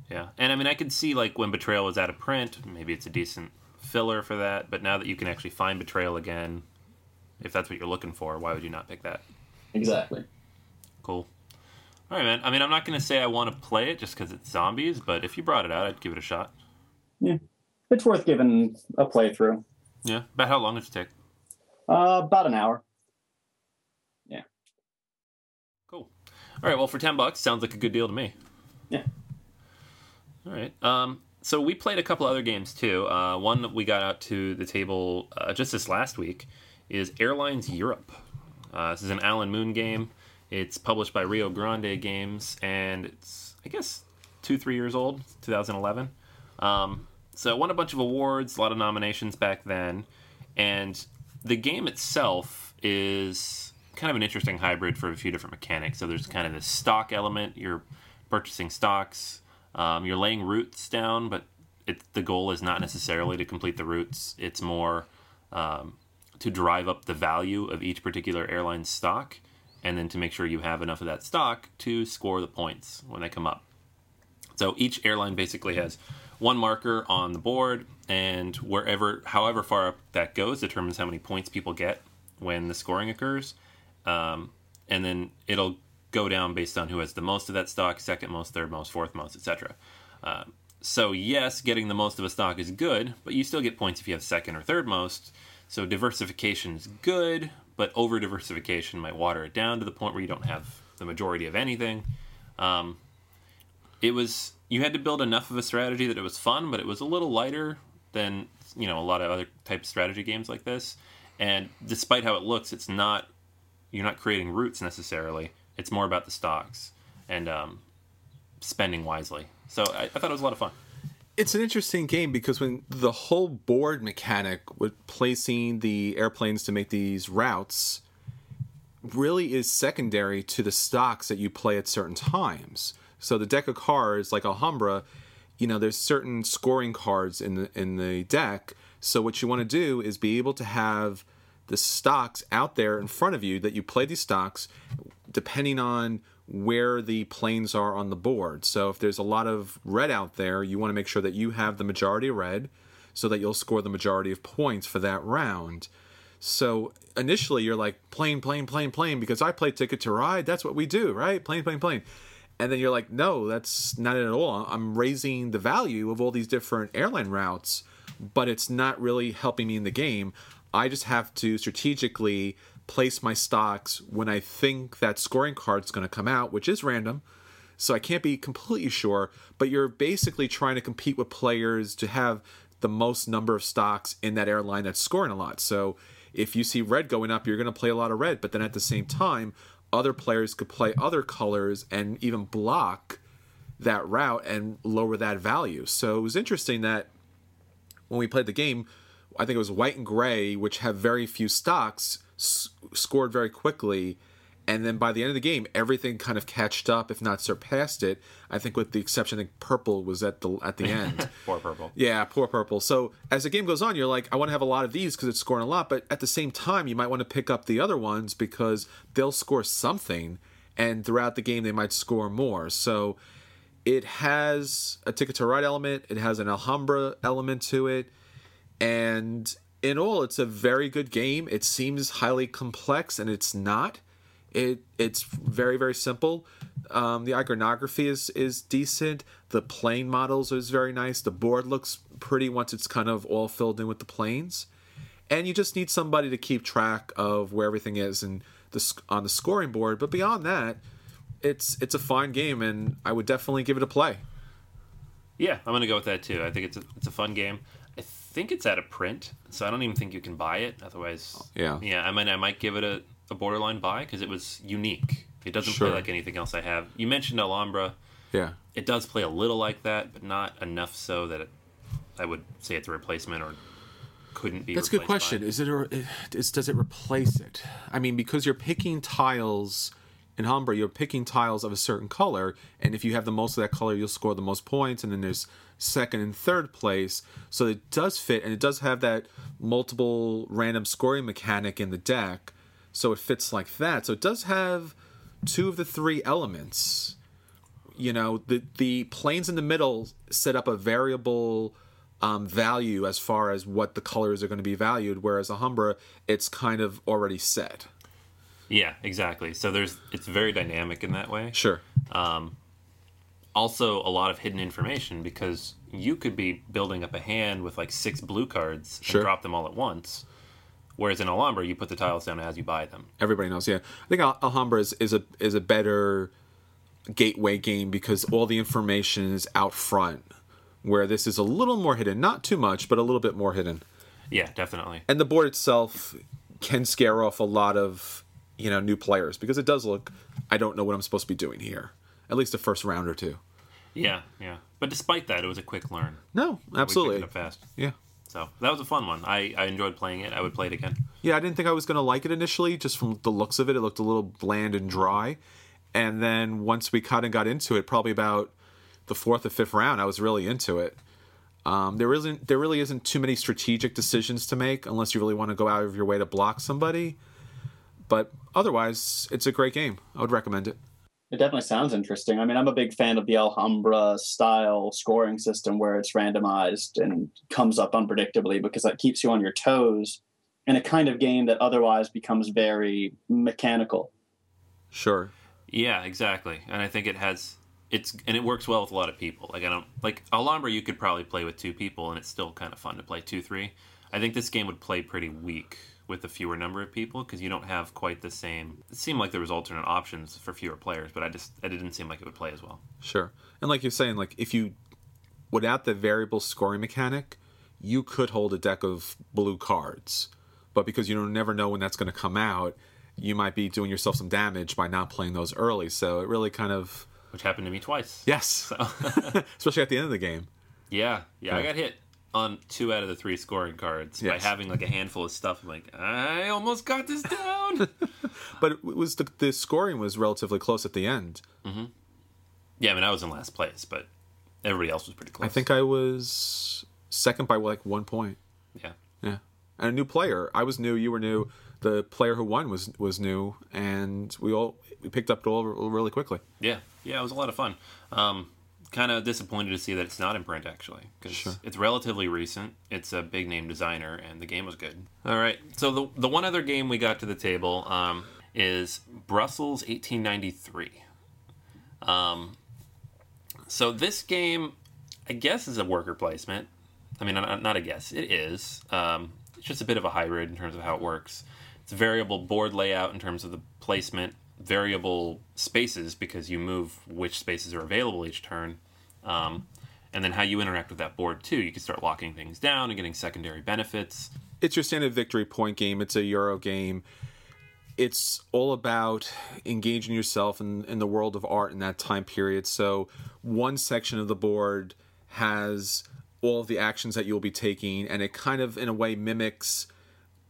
yeah, and I mean, I could see like when betrayal was out of print, maybe it's a decent filler for that. But now that you can actually find betrayal again, if that's what you're looking for, why would you not pick that? Exactly. Cool. All right, man. I mean, I'm not going to say I want to play it just because it's zombies, but if you brought it out, I'd give it a shot. Yeah, it's worth giving a playthrough. Yeah. About how long does it take? Uh, about an hour. Cool. All right. Well, for ten bucks, sounds like a good deal to me. Yeah. All right. Um, so we played a couple other games too. Uh, one that we got out to the table uh, just this last week is Airlines Europe. Uh, this is an Alan Moon game. It's published by Rio Grande Games, and it's I guess two three years old, 2011. Um, so it won a bunch of awards, a lot of nominations back then, and the game itself is kind of an interesting hybrid for a few different mechanics. So there's kind of the stock element. You're purchasing stocks. Um, you're laying routes down, but it, the goal is not necessarily to complete the routes. It's more um, to drive up the value of each particular airline stock, and then to make sure you have enough of that stock to score the points when they come up. So each airline basically has one marker on the board, and wherever, however far up that goes, determines how many points people get when the scoring occurs. Um, and then it'll go down based on who has the most of that stock, second most, third most, fourth most, etc. Uh, so yes, getting the most of a stock is good, but you still get points if you have second or third most. So diversification is good, but over diversification might water it down to the point where you don't have the majority of anything. Um, it was you had to build enough of a strategy that it was fun, but it was a little lighter than you know a lot of other type of strategy games like this. And despite how it looks, it's not you're not creating routes necessarily. It's more about the stocks and um, spending wisely. So I, I thought it was a lot of fun. It's an interesting game because when the whole board mechanic with placing the airplanes to make these routes really is secondary to the stocks that you play at certain times. So the deck of cards, like Alhambra, you know, there's certain scoring cards in the in the deck. So what you want to do is be able to have the stocks out there in front of you that you play these stocks depending on where the planes are on the board. So if there's a lot of red out there, you want to make sure that you have the majority of red so that you'll score the majority of points for that round. So initially you're like plane, plane, plane, plane because I play Ticket to Ride. That's what we do, right? Plane, plane, plane. And then you're like, no, that's not it at all. I'm raising the value of all these different airline routes, but it's not really helping me in the game. I just have to strategically place my stocks when I think that scoring card's going to come out, which is random. So I can't be completely sure, but you're basically trying to compete with players to have the most number of stocks in that airline that's scoring a lot. So if you see red going up, you're going to play a lot of red, but then at the same time, other players could play other colors and even block that route and lower that value. So it was interesting that when we played the game, I think it was white and gray, which have very few stocks, s- scored very quickly. And then by the end of the game, everything kind of catched up, if not surpassed it. I think, with the exception, I think purple was at the at the end. Poor purple. Yeah, poor purple. So as the game goes on, you're like, I want to have a lot of these because it's scoring a lot. But at the same time, you might want to pick up the other ones because they'll score something, and throughout the game they might score more. So it has a ticket to ride element. It has an Alhambra element to it, and in all, it's a very good game. It seems highly complex, and it's not. It it's very very simple. Um, the iconography is is decent. The plane models is very nice. The board looks pretty once it's kind of all filled in with the planes, and you just need somebody to keep track of where everything is and the on the scoring board. But beyond that, it's it's a fine game, and I would definitely give it a play. Yeah, I'm gonna go with that too. I think it's a, it's a fun game. I think it's out of print, so I don't even think you can buy it. Otherwise, Yeah. yeah. I mean, I might give it a, a borderline buy because it was unique. It doesn't Sure. play like anything else I have. You mentioned Alhambra. Yeah. It does play a little like that, but not enough so that it, I would say it's a replacement or couldn't be. That's a good question. by. Is it or is does it replace it? I mean, because you're picking tiles in Alhambra, you're picking tiles of a certain color, and if you have the most of that color, you'll score the most points. And then there's second and third place, so it does fit, and it does have that multiple random scoring mechanic in the deck, so it fits like that. So it does have two of the three elements. You know, the the planes in the middle set up a variable um, value as far as what the colors are going to be valued, whereas Alhambra, it's kind of already set. Yeah, exactly. So there's it's very dynamic in that way. Sure. Um, also a lot of hidden information because you could be building up a hand with like six blue cards Sure. and drop them all at once. Whereas in Alhambra, you put the tiles down as you buy them. Everybody knows. Yeah, I think Al- Alhambra is, is a is a better gateway game because all the information is out front, where this is a little more hidden. Not too much, but a little bit more hidden. Yeah, definitely. And the board itself can scare off a lot of you know new players because it does look. I don't know what I'm supposed to be doing here. At least the first round or two. Yeah, yeah. But despite that, it was a quick learn. No, We absolutely. it up fast. Yeah. So that was a fun one. I, I enjoyed playing it. I would play it again. Yeah, I didn't think I was going to like it initially, just from the looks of it. It looked a little bland and dry. And then once we kind of got into it, probably about the fourth or fifth round, I was really into it. Um, there isn't there really isn't too many strategic decisions to make unless you really want to go out of your way to block somebody. But otherwise, it's a great game. I would recommend it. It definitely sounds interesting. I mean, I'm a big fan of the Alhambra style scoring system where it's randomized and comes up unpredictably because that keeps you on your toes in a kind of game that otherwise becomes very mechanical. Sure. Yeah, exactly. And I think it has it's and it works well with a lot of people. Like I don't like Alhambra you could probably play with two people and it's still kind of fun to play 2-3. I think this game would play pretty weak with a fewer number of people because you don't have quite the same it seemed like there was alternate options for fewer players, but I just it didn't seem like it would play as well. Sure. And like you're saying, like if you without the variable scoring mechanic, you could hold a deck of blue cards. But because you don't never know when that's going to come out, you might be doing yourself some damage by not playing those early. So it really kind of Which happened to me twice. yes, especially at the end of the game. Yeah, yeah, I got hit on two out of the three scoring cards by having like a handful of stuff. I'm like, I almost got this down. But it was the, the scoring was relatively close at the end. yeah, I mean, I was in last place, but everybody else was pretty close. I think I was second by like one point. Yeah, Yeah, and a new player. I was new. You were new. The player who won was was new, and we all we picked up it all really quickly. yeah, yeah. It was a lot of fun. Um, kind of disappointed to see that it's not in print actually, because it's relatively recent. It's a big name designer, and the game was good. All right, so the the one other game we got to the table um, is Brussels 1893. Um, so this game, I guess, is a worker placement. I mean, not, not a guess. It is. Um, it's just a bit of a hybrid in terms of how it works. It's a variable board layout in terms of the placement, variable spaces because you move which spaces are available each turn, um, and then how you interact with that board too. You can start locking things down and getting secondary benefits. it's your standard victory point game. It's a Euro game. It's all about engaging yourself in, in the world of art in that time period. So, one section of the board has all of the actions that you'll be taking, and it kind of, in a way, mimics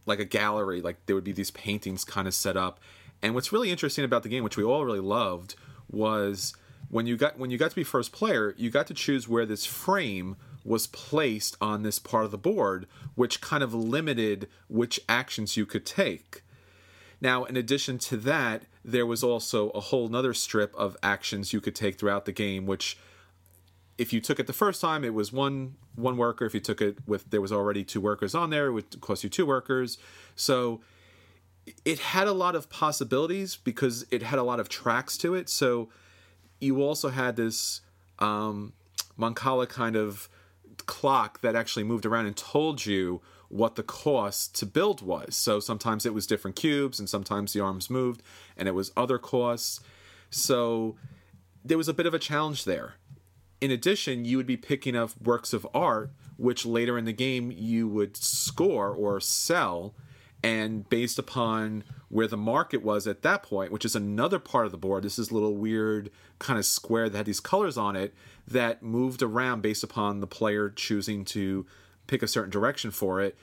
like a gallery. Like there would be these paintings kind of set up. And what's really interesting about the game, which we all really loved, was when you got when you got to be first player, you got to choose where this frame was placed on this part of the board, which kind of limited which actions you could take. Now, in addition to that, there was also a whole nother strip of actions you could take throughout the game, which if you took it the first time, it was one one worker. If you took it with there was already two workers on there, it would cost you two workers. So it had a lot of possibilities because it had a lot of tracks to it. So you also had this um, Mancala kind of clock that actually moved around and told you what the cost to build was. So sometimes it was different cubes, and sometimes the arms moved, and it was other costs. So there was a bit of a challenge there. in addition, you would be picking up works of art, which later in the game you would score or sell. And based upon where the market was at that point, which is another part of the board, this is a little weird kind of square that had these colors on it that moved around based upon the player choosing to pick a certain direction for it.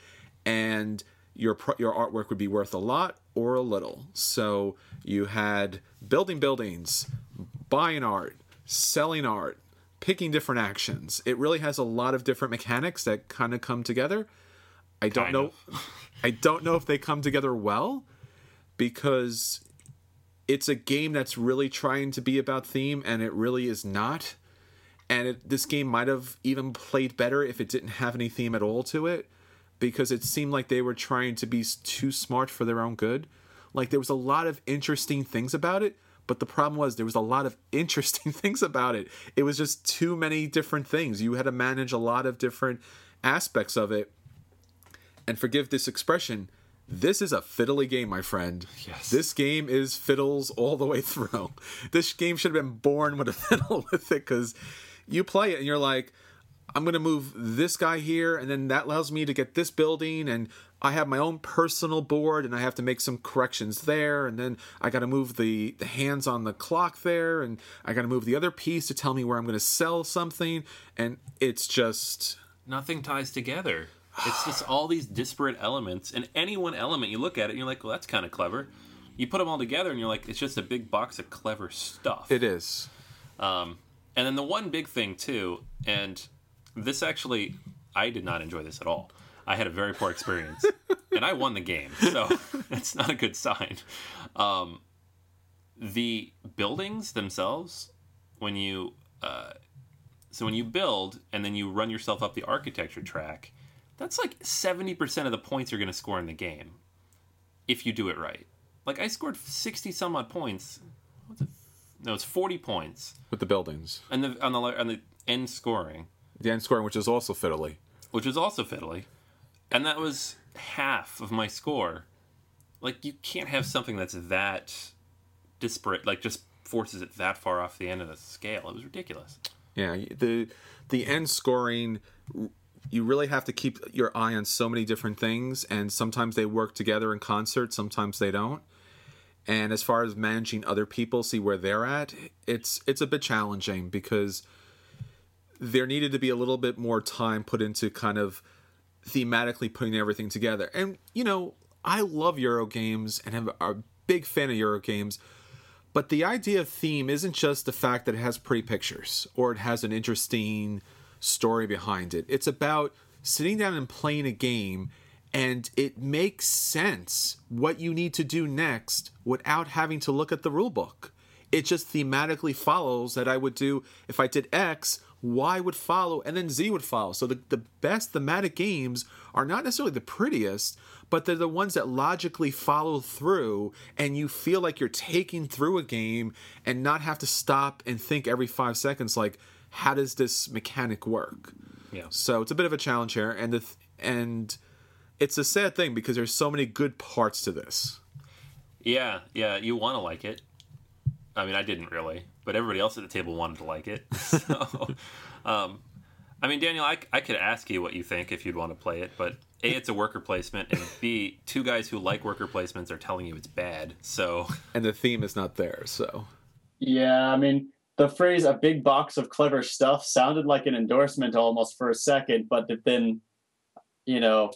And your your artwork would be worth a lot or a little. So you had building buildings, buying art, selling art, picking different actions. It really has a lot of different mechanics that kind of come together. I don't Kind know I don't know if they come together well because it's a game that's really trying to be about theme and it really is not. And it, this game might have even played better if it didn't have any theme at all to it because it seemed like they were trying to be too smart for their own good. Like there was a lot of interesting things about it, but the problem was there was a lot of interesting things about it. It was just too many different things. You had to manage a lot of different aspects of it. And forgive this expression, this is a fiddly game, my friend. Yes. This game is fiddles all the way through. This game should have been born with a fiddle with it because you play it and you're like, I'm going to move this guy here, and then that allows me to get this building, and I have my own personal board, and I have to make some corrections there, and then I got to move the, the hands on the clock there, and I got to move the other piece to tell me where I'm going to sell something, and it's just. Nothing ties together. It's just all these disparate elements, and any one element you look at it, and you're like, well, that's kind of clever. You put them all together, and you're like, it's just a big box of clever stuff. It is. Um, and then the one big thing too, and this actually, I did not enjoy this at all. I had a very poor experience, and I won the game, so it's not a good sign. Um, the buildings themselves, when you, uh, so when you build and then you run yourself up the architecture track, that's like seventy percent of the points you're going to score in the game, if you do it right. Like I scored sixty some odd points. What's it? No, it's forty points With the buildings. and the on the on the end scoring, The end scoring, which is also fiddly. which is also fiddly, and that was half of my score. Like you can't have something that's that disparate, like just forces it that far off the end of the scale. It was ridiculous. Yeah, the the end scoring you really have to keep your eye on so many different things and sometimes they work together in concert, sometimes they don't. And as far as managing other people, see where they're at, it's it's a bit challenging because there needed to be a little bit more time put into kind of thematically putting everything together. And you know, I love Euro games and am a big fan of Euro games, but the idea of theme isn't just the fact that it has pretty pictures or it has an interesting story behind it. It's about sitting down and playing a game and it makes sense what you need to do next without having to look at the rule book. It just thematically follows that I would do if I did X, Y would follow, and then Z would follow. So the, the best thematic games are not necessarily the prettiest, but they're the ones that logically follow through and you feel like you're taking through a game and not have to stop and think every five seconds like, how does this mechanic work? Yeah. So it's a bit of a challenge here, and the th- and it's a sad thing because there's so many good parts to this. Yeah, yeah, you want to like it. I mean, I didn't really, but everybody else at the table wanted to like it. So, um, I mean, Daniel, I, I could ask you what you think if you'd want to play it, but A, it's a worker placement, and B, two guys who like worker placements are telling you it's bad. So, And the theme is not there, so Yeah, I mean, the phrase "a big box of clever stuff" sounded like an endorsement almost for a second, but then, you know,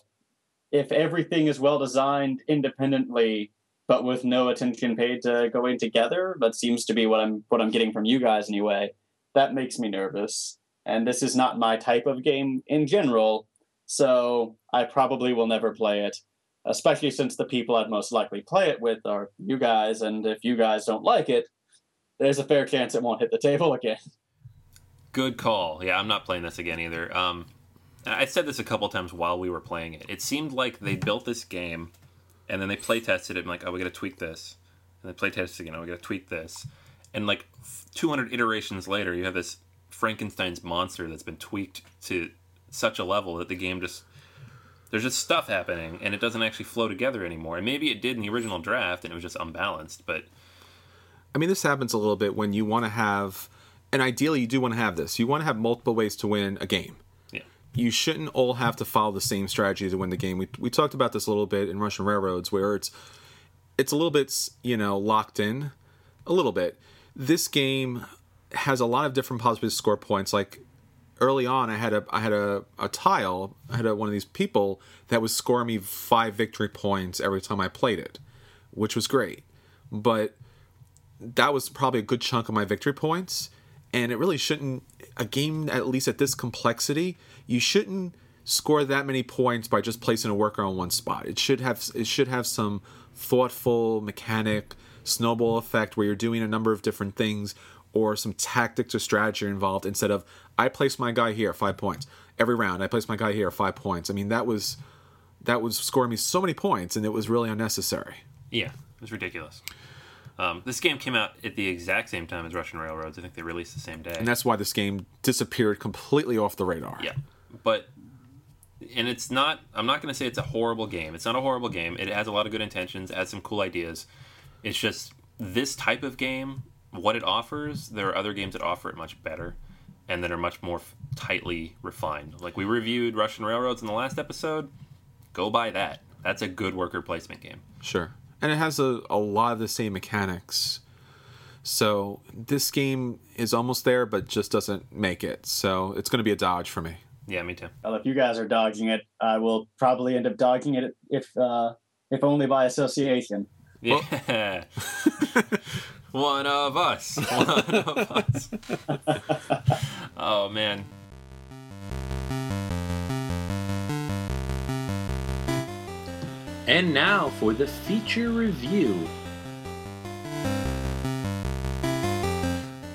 if everything is well designed independently, but with no attention paid to going together, that seems to be what I'm what I'm getting from you guys anyway. That makes me nervous, and this is not my type of game in general, so I probably will never play it. Especially since the people I'd most likely play it with are you guys, and if you guys don't like it, there's a fair chance it won't hit the table again. good call. Yeah, I'm not playing this again either. Um, I said this a couple times while we were playing it. It seemed like they built this game, and then they play tested it. And like, oh, we got to tweak this, and they play tested again. Oh, we got to tweak this, and like 200 iterations later, you have this Frankenstein's monster that's been tweaked to such a level that the game just there's just stuff happening, and it doesn't actually flow together anymore. And maybe it did in the original draft, and it was just unbalanced. But I mean, this happens a little bit when you want to have and ideally, you do want to have this. You want to have multiple ways to win a game. Yeah. You shouldn't all have to follow the same strategy to win the game. We we talked about this a little bit in Russian Railroads, where it's it's a little bit you know locked in, a little bit. This game has a lot of different possibilities to score points. Like early on, I had a I had a, a tile. I had a, one of these people that was scoring me five victory points every time I played it, which was great. But that was probably a good chunk of my victory points, and it really shouldn't. A game at least at this complexity, you shouldn't score that many points by just placing a worker on one spot. It should have it should have some thoughtful mechanic snowball effect where you're doing a number of different things or some tactics or strategy involved instead of I place my guy here five points every round. I place my guy here five points. I mean that was that was scoring me so many points and it was really unnecessary. Yeah, it was ridiculous. Um, this game came out at the exact same time as Russian Railroads. I think they released the same day. And that's why this game disappeared completely off the radar. Yeah, but and it's not. I'm not going to say it's a horrible game. It's not a horrible game. It has a lot of good intentions, has some cool ideas. It's just this type of game, what it offers. There are other games that offer it much better, and that are much more f- tightly refined. Like we reviewed Russian Railroads in the last episode. Go buy that. That's a good worker placement game. Sure. And it has a, a lot of the same mechanics. So this game is almost there, but just doesn't make it. So it's going to be a dodge for me. Yeah, me too. Well, if you guys are dodging it, I will probably end up dodging it if uh, if only by association. Yeah. One of us. One of us. oh man. And now for the feature review.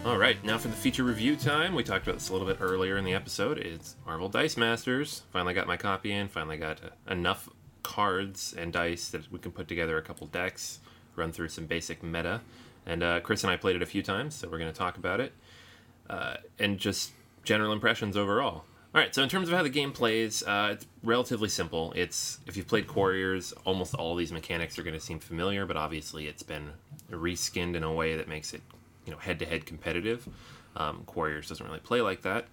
All right, now for the feature review time. We talked about this a little bit earlier in the episode. It's Marvel Dice Masters. Finally got my copy in. Finally got uh, enough cards and dice that we can put together a couple decks, run through some basic meta. And uh, Chris and I played it a few times, so we're going to talk about it. Uh, and just general impressions overall. All right, so in terms of how the game plays, uh, it's relatively simple. It's if you've played Quarriors, almost all these mechanics are going to seem familiar, but obviously it's been reskinned in a way that makes it, you know, head-to-head competitive. Um, doesn't really play like that.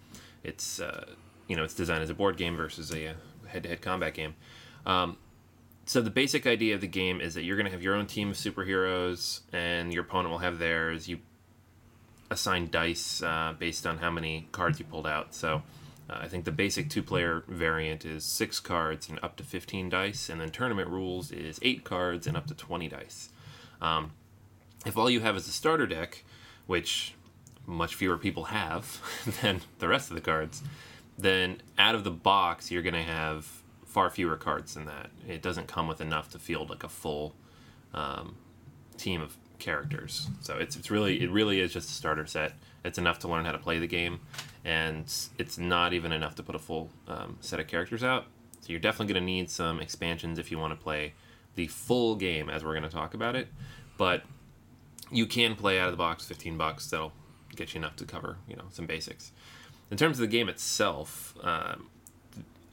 It's uh, you know it's designed as a board game versus a, a head-to-head combat game. Um, so the basic idea of the game is that you're going to have your own team of superheroes, and your opponent will have theirs. You assign dice uh, based on how many cards you pulled out. So uh, I think the basic two-player variant is six cards and up to 15 dice, and then tournament rules is eight cards and up to 20 dice. Um, if all you have is a starter deck, which much fewer people have than the rest of the cards, then out of the box you're going to have far fewer cards than that. It doesn't come with enough to field like a full um, team of characters. So it's it's really it really is just a starter set. It's enough to learn how to play the game, and it's not even enough to put a full um, set of characters out. So you're definitely going to need some expansions if you want to play the full game, as we're going to talk about it. But you can play out of the box, 15 bucks. That'll get you enough to cover you know some basics. In terms of the game itself, um,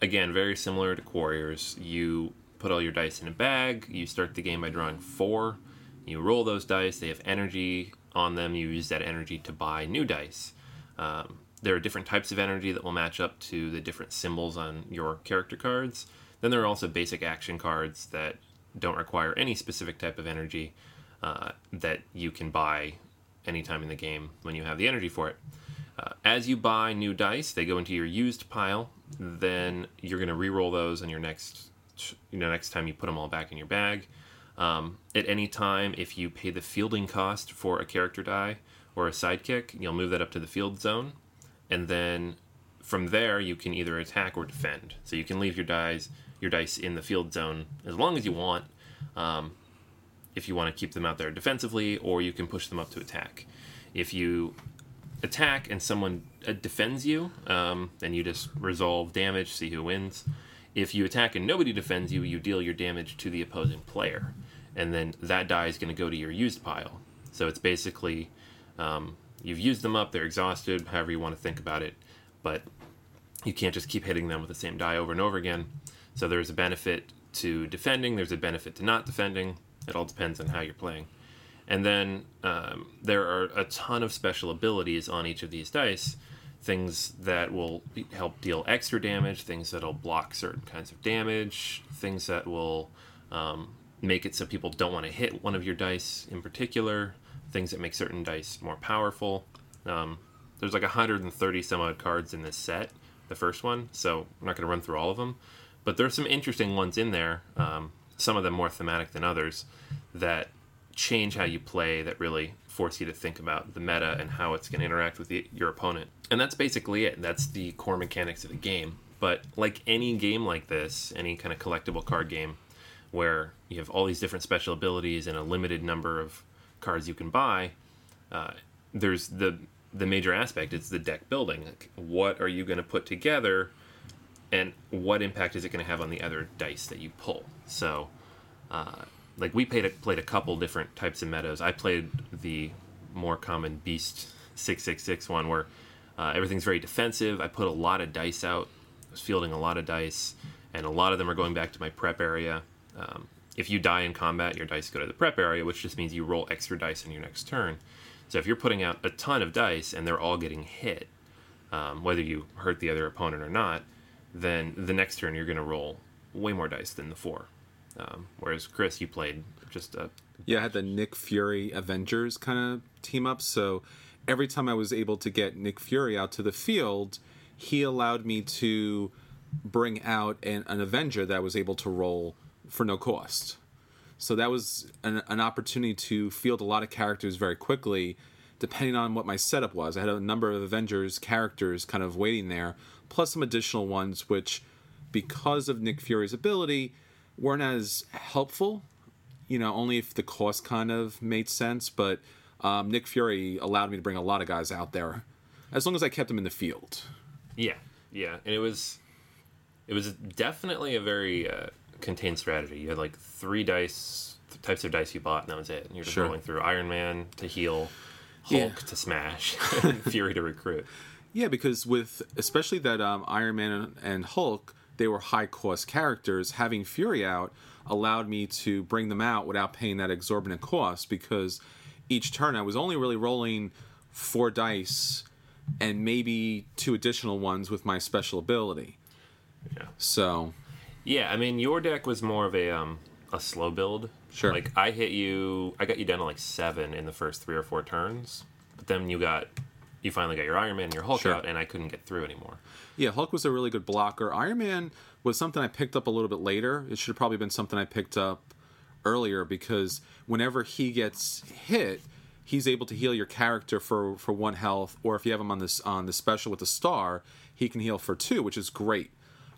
again, very similar to Quarriors. You put all your dice in a bag. You start the game by drawing four. You roll those dice. They have energy on them. You use that energy to buy new dice. Um, there are different types of energy that will match up to the different symbols on your character cards. Then there are also basic action cards that don't require any specific type of energy uh, that you can buy anytime in the game when you have the energy for it. Uh, as you buy new dice, they go into your used pile. Then you're going to re-roll those on your next, you know, next time you put them all back in your bag. Um, at any time, if you pay the fielding cost for a character die or a sidekick, you'll move that up to the field zone, and then from there you can either attack or defend. So you can leave your dice, your dice in the field zone as long as you want. Um, if you want to keep them out there defensively, or you can push them up to attack. If you attack and someone uh, defends you, um, then you just resolve damage, see who wins. If you attack and nobody defends you, you deal your damage to the opposing player, and then that die is going to go to your used pile. So it's basically um, you've used them up, they're exhausted, however you want to think about it, but you can't just keep hitting them with the same die over and over again. So there's a benefit to defending, there's a benefit to not defending. It all depends on how you're playing. And then um, there are a ton of special abilities on each of these dice. Things that will help deal extra damage, things that'll block certain kinds of damage, things that will um, make it so people don't want to hit one of your dice in particular, things that make certain dice more powerful. Um, there's like 130 some odd cards in this set, the first one, so I'm not going to run through all of them. But there's some interesting ones in there, um, some of them more thematic than others, that change how you play, that really force you to think about the meta and how it's going to interact with the, your opponent. And that's basically it. That's the core mechanics of the game. But like any game like this, any kind of collectible card game, where you have all these different special abilities and a limited number of cards you can buy, uh, there's the the major aspect is the deck building. Like, what are you going to put together, and what impact is it going to have on the other dice that you pull? So, uh, like we played a, played a couple different types of metas. I played the more common Beast six six six one where uh, everything's very defensive. I put a lot of dice out. I was fielding a lot of dice, and a lot of them are going back to my prep area. Um, if you die in combat, your dice go to the prep area, which just means you roll extra dice in your next turn. So if you're putting out a ton of dice and they're all getting hit, um, whether you hurt the other opponent or not, then the next turn you're going to roll way more dice than the four. Um, whereas Chris, you played just a Yeah, I had the Nick Fury Avengers kind of team up. So every time I was able to get Nick Fury out to the field, he allowed me to bring out an, an Avenger that was able to roll for no cost. So that was an, an opportunity to field a lot of characters very quickly, depending on what my setup was. I had a number of Avengers characters kind of waiting there, plus some additional ones which, because of Nick Fury's ability, weren't as helpful. You know, only if the cost kind of made sense. But um, Nick Fury allowed me to bring a lot of guys out there, as long as I kept them in the field. Yeah, yeah, and it was it was definitely a very uh, contained strategy. You had like three dice types of dice you bought, and that was it. And you're just Sure. rolling through Iron Man to heal, Hulk Yeah. to smash, Fury to recruit. Yeah, because with especially that um, Iron Man and Hulk, they were high cost characters. Having Fury out allowed me to bring them out without paying that exorbitant cost because each turn I was only really rolling four dice and maybe two additional ones with my special ability. Yeah. So Yeah, I mean your deck was more of a um a slow build. Sure. Like I hit you, I got you down to like seven in the first three or four turns, but then you got you finally got your Iron Man and your Hulk Sure. out, and I couldn't get through anymore. Yeah, Hulk was a really good blocker. Iron Man was something I picked up a little bit later. It should have probably been something I picked up earlier because whenever he gets hit, he's able to heal your character for for one health, or if you have him on this on the special with the star, he can heal for two, which is great.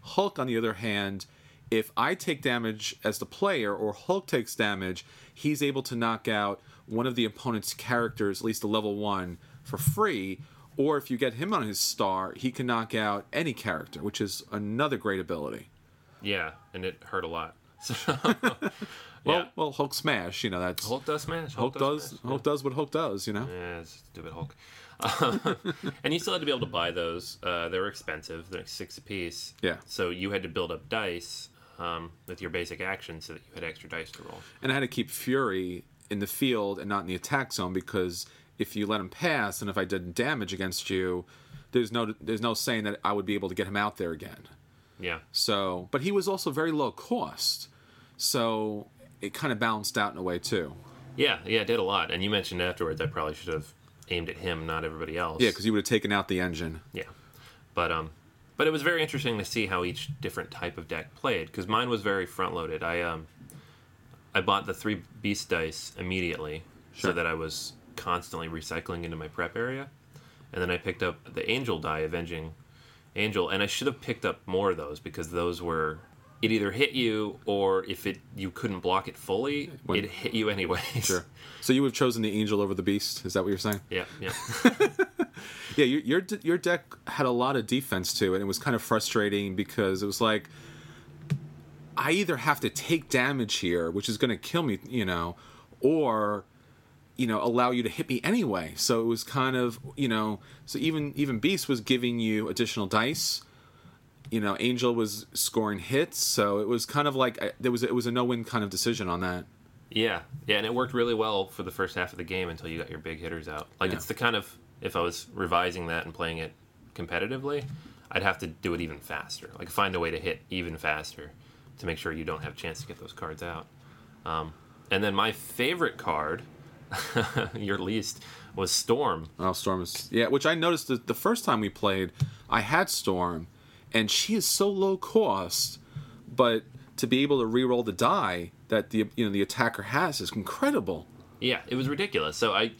Hulk, on the other hand, if I take damage as the player or Hulk takes damage, he's able to knock out one of the opponent's characters, at least a level one, for free. Or if you get him on his star, he can knock out any character, which is another great ability. Yeah, and it hurt a lot. So, Well, yeah. well, Hulk smash, you know that's Hulk does smash. Hulk does smash. Hulk does what Hulk does, you know. Yeah, stupid Hulk. and you still had to be able to buy those. Uh, they were expensive. They're like six a piece. Yeah. So you had to build up dice um, with your basic action so that you had extra dice to roll. And I had to keep Fury in the field and not in the attack zone because if you let him pass and if I did damage against you, there's no there's no saying that I would be able to get him out there again. Yeah. So, but he was also very low cost, so it kind of balanced out in a way too. Yeah, yeah, it did a lot. And you mentioned afterwards I probably should have aimed at him, not everybody else. Yeah, because you would have taken out the engine. Yeah, but um, but it was very interesting to see how each different type of deck played because mine was very front loaded. I um, I bought the three beast dice immediately Sure. so that I was constantly recycling into my prep area, and then I picked up the angel die, avenging angel, and I should have picked up more of those because those were. It either hit you, or if it you couldn't block it fully, When- it hit you anyways. Sure. So you would have chosen the angel over the beast. Is that what you're saying? Yeah, yeah. Yeah, your your your deck had a lot of defense to it, and it was kind of frustrating because it was like I either have to take damage here, which is going to kill me, you know, or you know allow you to hit me anyway. So it was kind of you know, so even even Beast was giving you additional dice. You know, Angel was scoring hits, so it was kind of like I, there was it was a no win kind of decision on that. Yeah, yeah, and it worked really well for the first half of the game until you got your big hitters out. Like Yeah. it's the kind of if I was revising that and playing it competitively, I'd have to do it even faster. Like find a way to hit even faster to make sure you don't have a chance to get those cards out. Um, and then my favorite card, your least, was Storm. Oh, Storm is yeah. Which I noticed that the first time we played, I had Storm, and she is so low cost, but to be able to re-roll the die that the you know the attacker has is incredible. Yeah, it was ridiculous. So I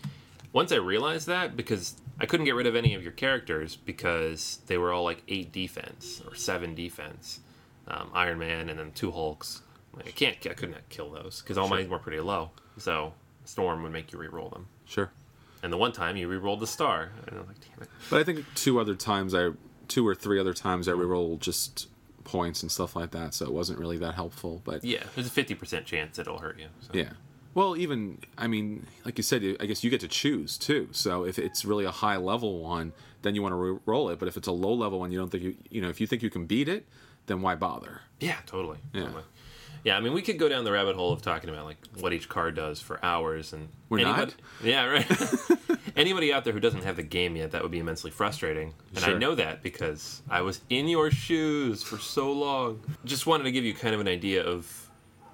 once I realized that because I couldn't get rid of any of your characters because they were all like eight defense or seven defense, um, Iron Man and then two Hulks. Like, I can't, I couldn't kill those because all mine were pretty low. So Storm would make you re-roll them. Sure, And the one time you re-rolled the star, and I'm like, damn it. but I think two other times I, two or three other times I re-rolled just points and stuff like that, so it wasn't really that helpful. But Yeah, there's a fifty percent chance it'll hurt you. So. Yeah. Well, even I mean, like you said, I guess you get to choose too. So if it's really a high level one, then you want to roll it. But if it's a low level one, you don't think you, you know, if you think you can beat it, then why bother? Yeah, totally. Yeah. Totally. Yeah, I mean, we could go down the rabbit hole of talking about like what each card does for hours, and We're not? Yeah, right. anybody out there who doesn't have the game yet, that would be immensely frustrating, and I know that because I was in your shoes for so long. Just wanted to give you kind of an idea of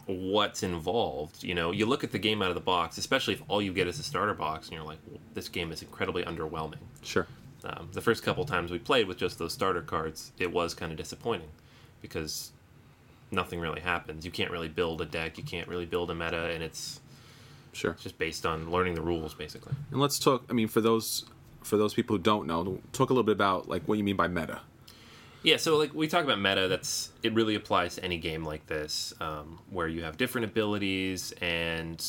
what's involved. You know, you look at the game out of the box, especially if all you get is a starter box, and you're like, well, this game is incredibly underwhelming. Sure. Um, the first couple times we played with just those starter cards, it was kind of disappointing because nothing really happens. You can't really build a deck, you can't really build a meta, and it's Sure. just based on learning the rules, basically. And let's talk. I mean, for those for those people who don't know, talk a little bit about like what you mean by meta. Yeah, so like we talk about meta, that's it really applies to any game like this, um, where you have different abilities and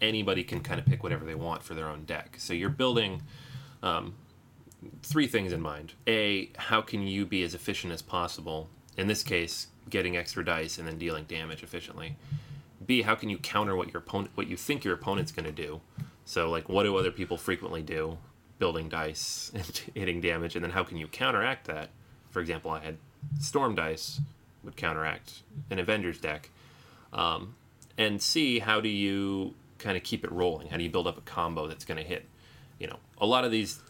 anybody can kind of pick whatever they want for their own deck. So you're building um, three things in mind. A, how can you be as efficient as possible? In this case, getting extra dice and then dealing damage efficiently. B, how can you counter what your opponent, what you think your opponent's going to do? So like, what do other people frequently do? Building dice and hitting damage, and then how can you counteract that? For example, I had storm dice would counteract an Avengers deck. Um, and see how do you kind of keep it rolling? How do you build up a combo that's going to hit? You know, a lot of these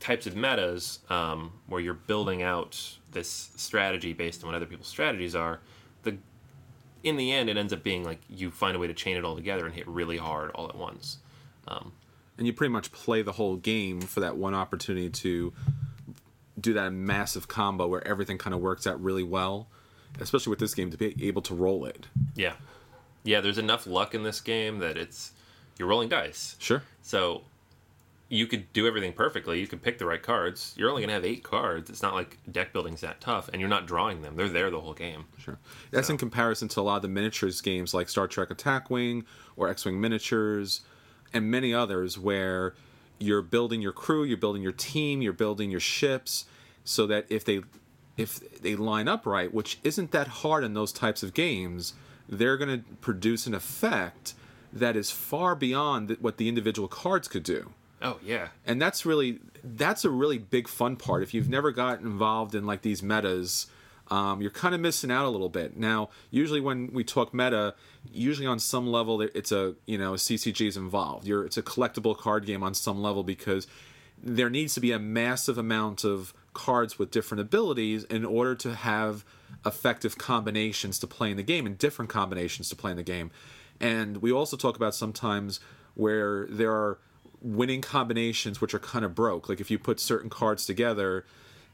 types of metas um, where you're building out this strategy based on what other people's strategies are, the in the end it ends up being like you find a way to chain it all together and hit really hard all at once. Um, and you pretty much play the whole game for that one opportunity to do that massive combo where everything kind of works out really well, especially with this game to be able to roll it. yeah, yeah. There's enough luck in this game that it's you're rolling dice. Sure. So you could do everything perfectly. You could pick the right cards. You're only going to have eight cards. It's not like deck building's that tough, and you're not drawing them. They're there the whole game. Sure. That's in comparison to a lot of the miniatures games like Star Trek Attack Wing or X Wing Miniatures and many others where you're building your crew, you're building your team, you're building your ships so that if they if they line up right, which isn't that hard in those types of games, they're going to produce an effect that is far beyond what the individual cards could do. Oh yeah, and that's really that's a really big fun part. If you've never gotten involved in like these metas um, you're kind of missing out a little bit. Now usually when we talk meta usually on some level it's a you know ccg is involved. You're it's a collectible card game on some level because there needs to be a massive amount of cards with different abilities in order to have effective combinations to play in the game and different combinations to play in the game. And we also talk about sometimes where there are winning combinations which are kind of broke. Like if you put certain cards together,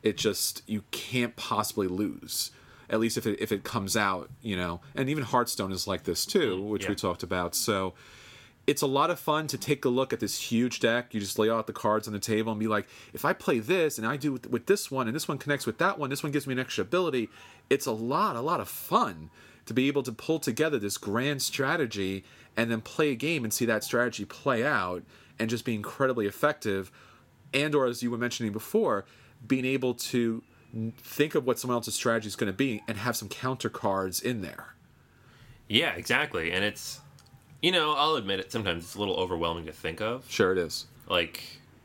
it just you can't possibly lose. At least if it if it comes out, you know. And even Hearthstone is like this too, mm, which yeah. we talked about. So it's a lot of fun to take a look at this huge deck. You just lay out the cards on the table and be like, if I play this and I do with, with this one and this one connects with that one, this one gives me an extra ability. It's a lot, a lot of fun to be able to pull together this grand strategy and then play a game and see that strategy play out and just be incredibly effective. And or as you were mentioning before, being able to think of what someone else's strategy is going to be and have some counter cards in there. yeah, exactly. And it's you know I'll admit it. Sometimes it's a little overwhelming to think of. Sure, it is. Like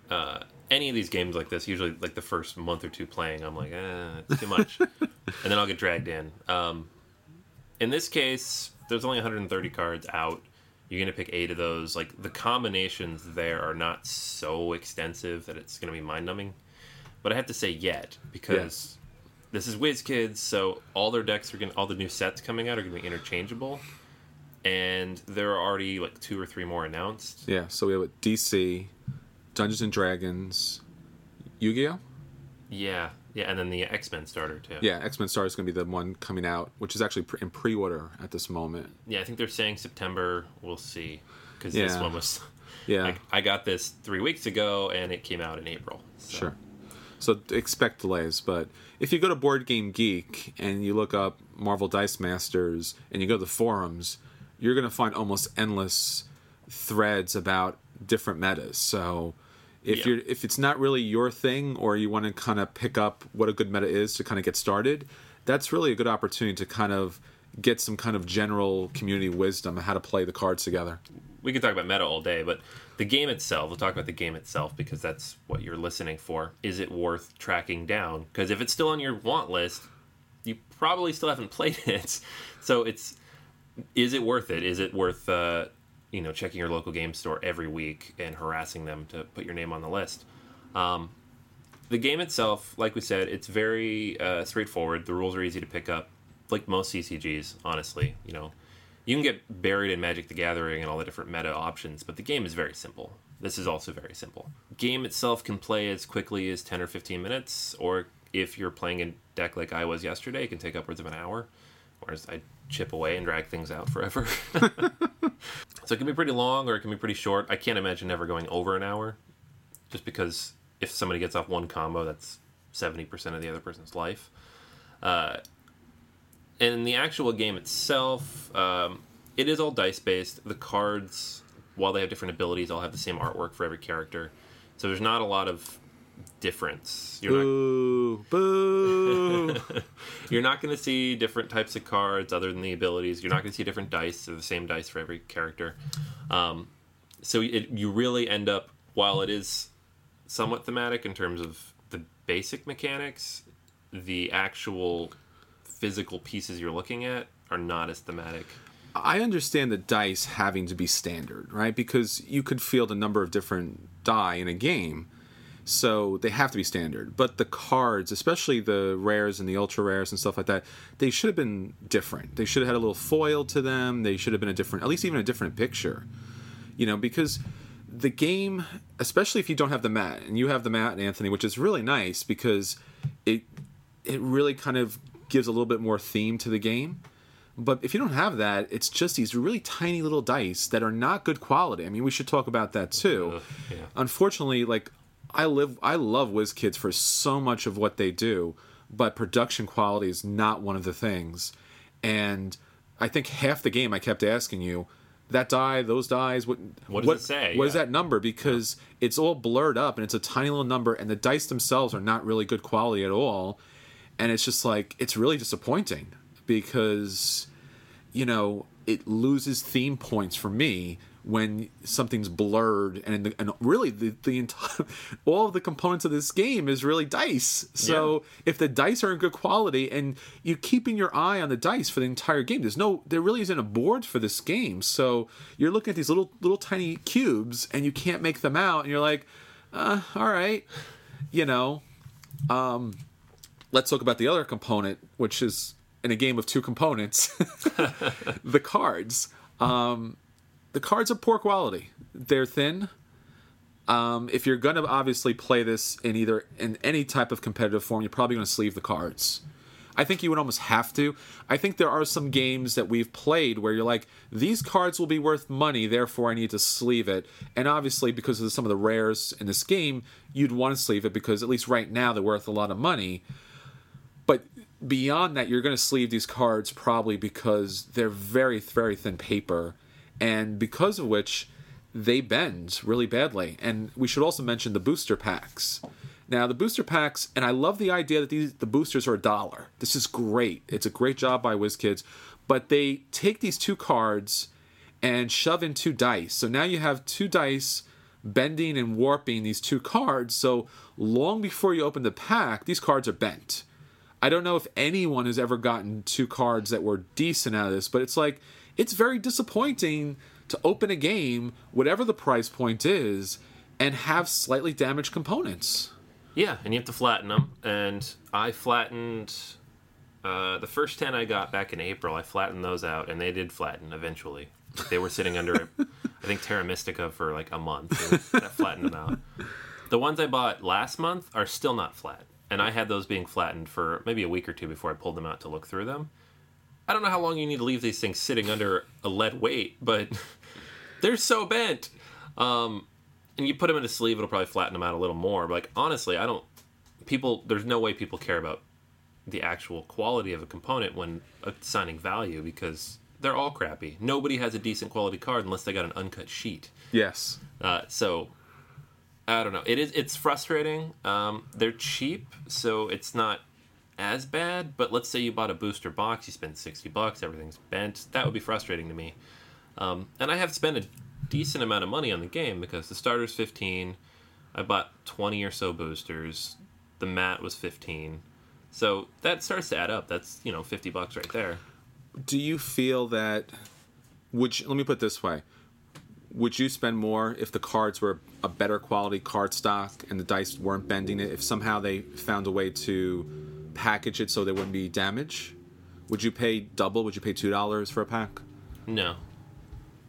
uh, any of these games like this, usually like the first month or two playing, I'm like, eh, it's too much, and then I'll get dragged in. Um, in this case, there's only 130 cards out. You're going to pick eight of those. Like the combinations there are not so extensive that it's going to be mind numbing. But I have to say yet because this is WizKids, so all their decks are going all the new sets coming out are going to be interchangeable. And there are already like two or three more announced. Yeah, so we have DC, Dungeons and Dragons, Yu Gi Oh! Yeah, yeah, and then the X Men starter too. Yeah, X Men Star is going to be the one coming out, which is actually in pre order at this moment. Yeah, I think they're saying September. We'll see, because this one was. Yeah, Like, I got this three weeks ago, and it came out in April. So. Sure. So expect delays, but if you go to Board Game Geek and you look up Marvel Dice Masters and you go to the forums, you're going to find almost endless threads about different metas. So if Yeah. you're if it's not really your thing or you want to kind of pick up what a good meta is to kind of get started, that's really a good opportunity to kind of get some kind of general community wisdom on how to play the cards together. We could talk about meta all day, but the game itself, we'll talk about the game itself because that's what you're listening for. Is it worth tracking down? Because if it's still on your want list, you probably still haven't played it. So it's is it worth it? Is it worth uh, you know checking your local game store every week and harassing them to put your name on the list? Um, the game itself, like we said, it's very uh, straightforward. The rules are easy to pick up, like most CCGs. Honestly, you know, you can get buried in Magic the Gathering and all the different meta options, but the game is very simple. This is also very simple. Game itself can play as quickly as 10 or 15 minutes, or if you're playing a deck like I was yesterday, it can take upwards of an hour, whereas I chip away and drag things out forever. so it can be pretty long or it can be pretty short. I can't imagine ever going over an hour, just because if somebody gets off one combo, that's 70% of the other person's life. Uh, in the actual game itself, um, it is all dice based. The cards, while they have different abilities, all have the same artwork for every character. So there's not a lot of difference. You're not, Boo! Boo! you're not going to see different types of cards other than the abilities. You're not going to see different dice. They're the same dice for every character. Um, so it, you really end up, while it is somewhat thematic in terms of the basic mechanics, the actual physical pieces you're looking at are not as thematic. I understand the dice having to be standard, right? Because you could field a number of different die in a game, so they have to be standard. But the cards, especially the rares and the ultra rares and stuff like that, they should have been different. They should have had a little foil to them. They should have been a different, at least even a different picture. You know, because the game, especially if you don't have the mat, and you have the mat, Anthony, which is really nice because it it really kind of gives a little bit more theme to the game. But if you don't have that, it's just these really tiny little dice that are not good quality. I mean, we should talk about that too. Ugh, yeah. Unfortunately, like I live, I love WizKids for so much of what they do, but production quality is not one of the things. And I think half the game I kept asking you, that die, those dies, what What does it say? What is Yeah. that number? Because it's all blurred up and it's a tiny little number, and the dice themselves are not really good quality at all. And it's just like it's really disappointing because you know it loses theme points for me when something's blurred and the, and really the, the entire all of the components of this game is really dice. So if the dice are in good quality and you're keeping your eye on the dice for the entire game there's no there really isn't a board for this game. So you're looking at these little little tiny cubes and you can't make them out and you're like uh, all right. You know um, let's talk about the other component which is in a game of two components the cards um, the cards are poor quality. They're thin. Um, if you're gonna obviously play this in either in any type of competitive form, you're probably gonna sleeve the cards. I think you would almost have to. I think there are some games that we've played where you're like, these cards will be worth money, therefore I need to sleeve it. And obviously, because of some of the rares in this game, you'd want to sleeve it because at least right now they're worth a lot of money. But beyond that, you're going to sleeve these cards probably because they're very, very thin paper, and because of which they bend really badly. And we should also mention the booster packs. Now, the booster packs, and I love the idea that these the boosters are a dollar. This is great. It's a great job by WizKids, but they take these two cards and shove in two dice. So now you have two dice bending and warping these two cards. So long before you open the pack, these cards are bent. I don't know if anyone has ever gotten two cards that were decent out of this, but it's like it's very disappointing to open a game, whatever the price point is, and have slightly damaged components. Yeah, and you have to flatten them. And I flattened uh, the first 10 I got back in April. I flattened those out, and they did flatten eventually. They were sitting under, I think, Terra Mystica for like a month. That flattened them out. The ones I bought last month are still not flat. And I had those being flattened for maybe a week or two before I pulled them out to look through them. I don't know how long you need to leave these things sitting under a lead weight, but they're so bent. Um, and you put them in a sleeve, it'll probably flatten them out a little more. But like honestly, I don't. People, there's no way people care about the actual quality of a component when assigning value because they're all crappy. Nobody has a decent quality card unless they got an uncut sheet. Yes. Uh, so I don't know. It is. It's frustrating. Um, they're cheap, so it's not as bad. But let's say you bought a booster box, you spend sixty bucks, everything's bent. That would be frustrating to me. Um, and I have spent a decent amount of money on the game because the starter's fifteen. I bought twenty or so boosters. The mat was fifteen. So that starts to add up. That's you know fifty bucks right there. Do you feel that? Which let me put this way: Would you spend more if the cards were a better quality card stock and the dice weren't bending it? If somehow they found a way to package it so there wouldn't be damage, would you pay double? Would you pay two dollars for a pack? No,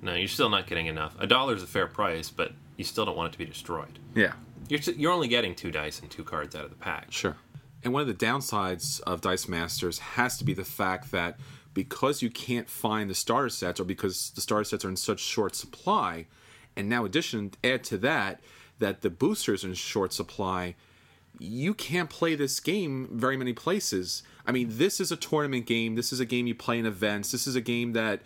no, you're still not getting enough. A dollar is a fair price, but you still don't want it to be destroyed. Yeah, You're you're only getting two dice and two cards out of the pack. Sure. And one of the downsides of Dice Masters has to be the fact that because you can't find the starter sets, or because the starter sets are in such short supply, and now addition add to that that the boosters are in short supply, you can't play this game very many places. I mean, this is a tournament game. This is a game you play in events. This is a game that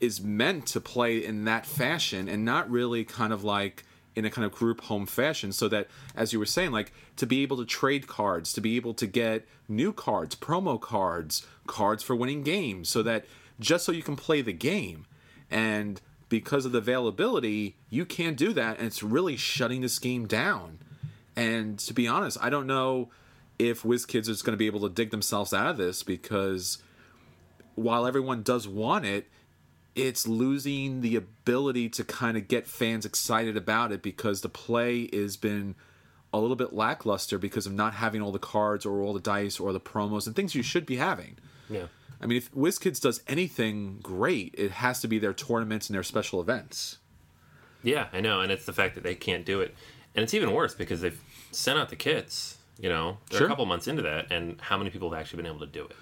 is meant to play in that fashion and not really kind of like in a kind of group home fashion so that as you were saying like to be able to trade cards to be able to get new cards promo cards cards for winning games so that just so you can play the game. And because of the availability you can't do that and it's really shutting this game down. And to be honest i don't know if WizKids is going to be able to dig themselves out of this because while everyone does want it, it's losing the ability to kind of get fans excited about it because the play has been a little bit lackluster because of not having all the cards or all the dice or the promos and things you should be having. Yeah. I mean, if WizKids does anything great, it has to be their tournaments and their special events. Yeah, I know, and it's the fact that they can't do it, and it's even worse because they've sent out the kits. You know, they're Sure. a couple months into that, and how many people have actually been able to do it?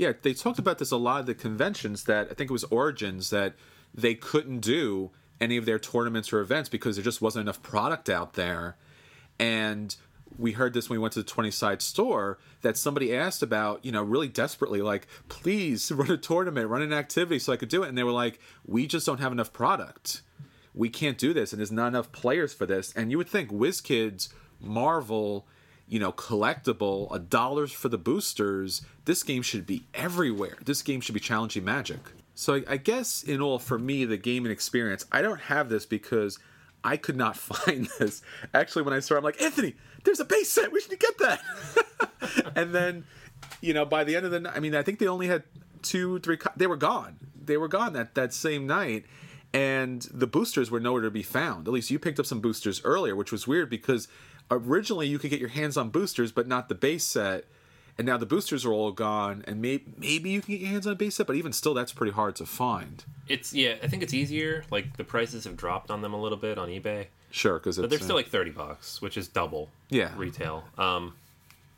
Yeah, they talked about this a lot at the conventions that I think it was Origins that they couldn't do any of their tournaments or events because there just wasn't enough product out there. And we heard this when we went to the 20 side store that somebody asked about, you know, really desperately, like, please run a tournament, run an activity so I could do it. And they were like, we just don't have enough product. We can't do this, and there's not enough players for this. And you would think WizKids, Marvel, you know, collectible, a dollars for the boosters. This game should be everywhere. This game should be challenging Magic. So I, I guess in all, for me, the gaming experience, I don't have this because I could not find this. Actually, when I saw, I'm like, Anthony, there's a base set. We should get that. and then, you know, by the end of the night, I mean, I think they only had two, three. co- They were gone. They were gone that that same night. And the boosters were nowhere to be found. At least you picked up some boosters earlier, which was weird because originally you could get your hands on boosters, but not the base set. And now the boosters are all gone, and may- maybe you can get your hands on a base set, but even still, that's pretty hard to find. It's yeah, I think it's easier. Like the prices have dropped on them a little bit on eBay, Sure, because but they're still like thirty bucks, which is double Yeah. retail. Um,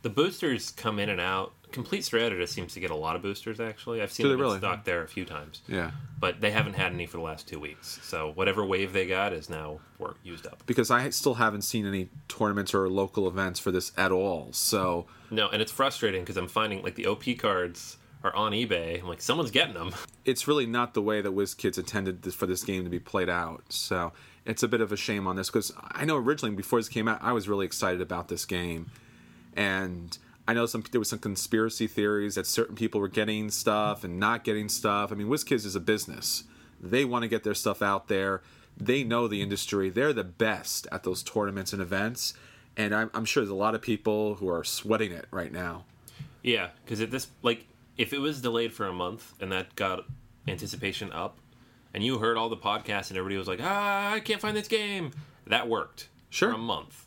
the boosters come in and out. Complete Strategist seems to get a lot of boosters. Actually, I've seen Do them really? stock there a few times. yeah. but they haven't had any for the last two weeks. So whatever wave they got is now work used up. because I still haven't seen any tournaments or local events for this at all. So No, and it's frustrating because I'm finding like the OP cards are on eBay. I'm like, someone's getting them. it's really not the way that WizKids intended this, for this game to be played out. So it's a bit of a shame on this because I know originally before this came out, I was really excited about this game, and I know some there was some conspiracy theories that certain people were getting stuff and not getting stuff. I mean, WizKids is a business; they want to get their stuff out there. They know the industry; they're the best at those tournaments and events. And I'm, I'm sure there's a lot of people who are sweating it right now. Yeah, because at this like if it was delayed for a month and that got anticipation up, and you heard all the podcasts and everybody was like, ah, I can't find this game. That worked Sure. for a month.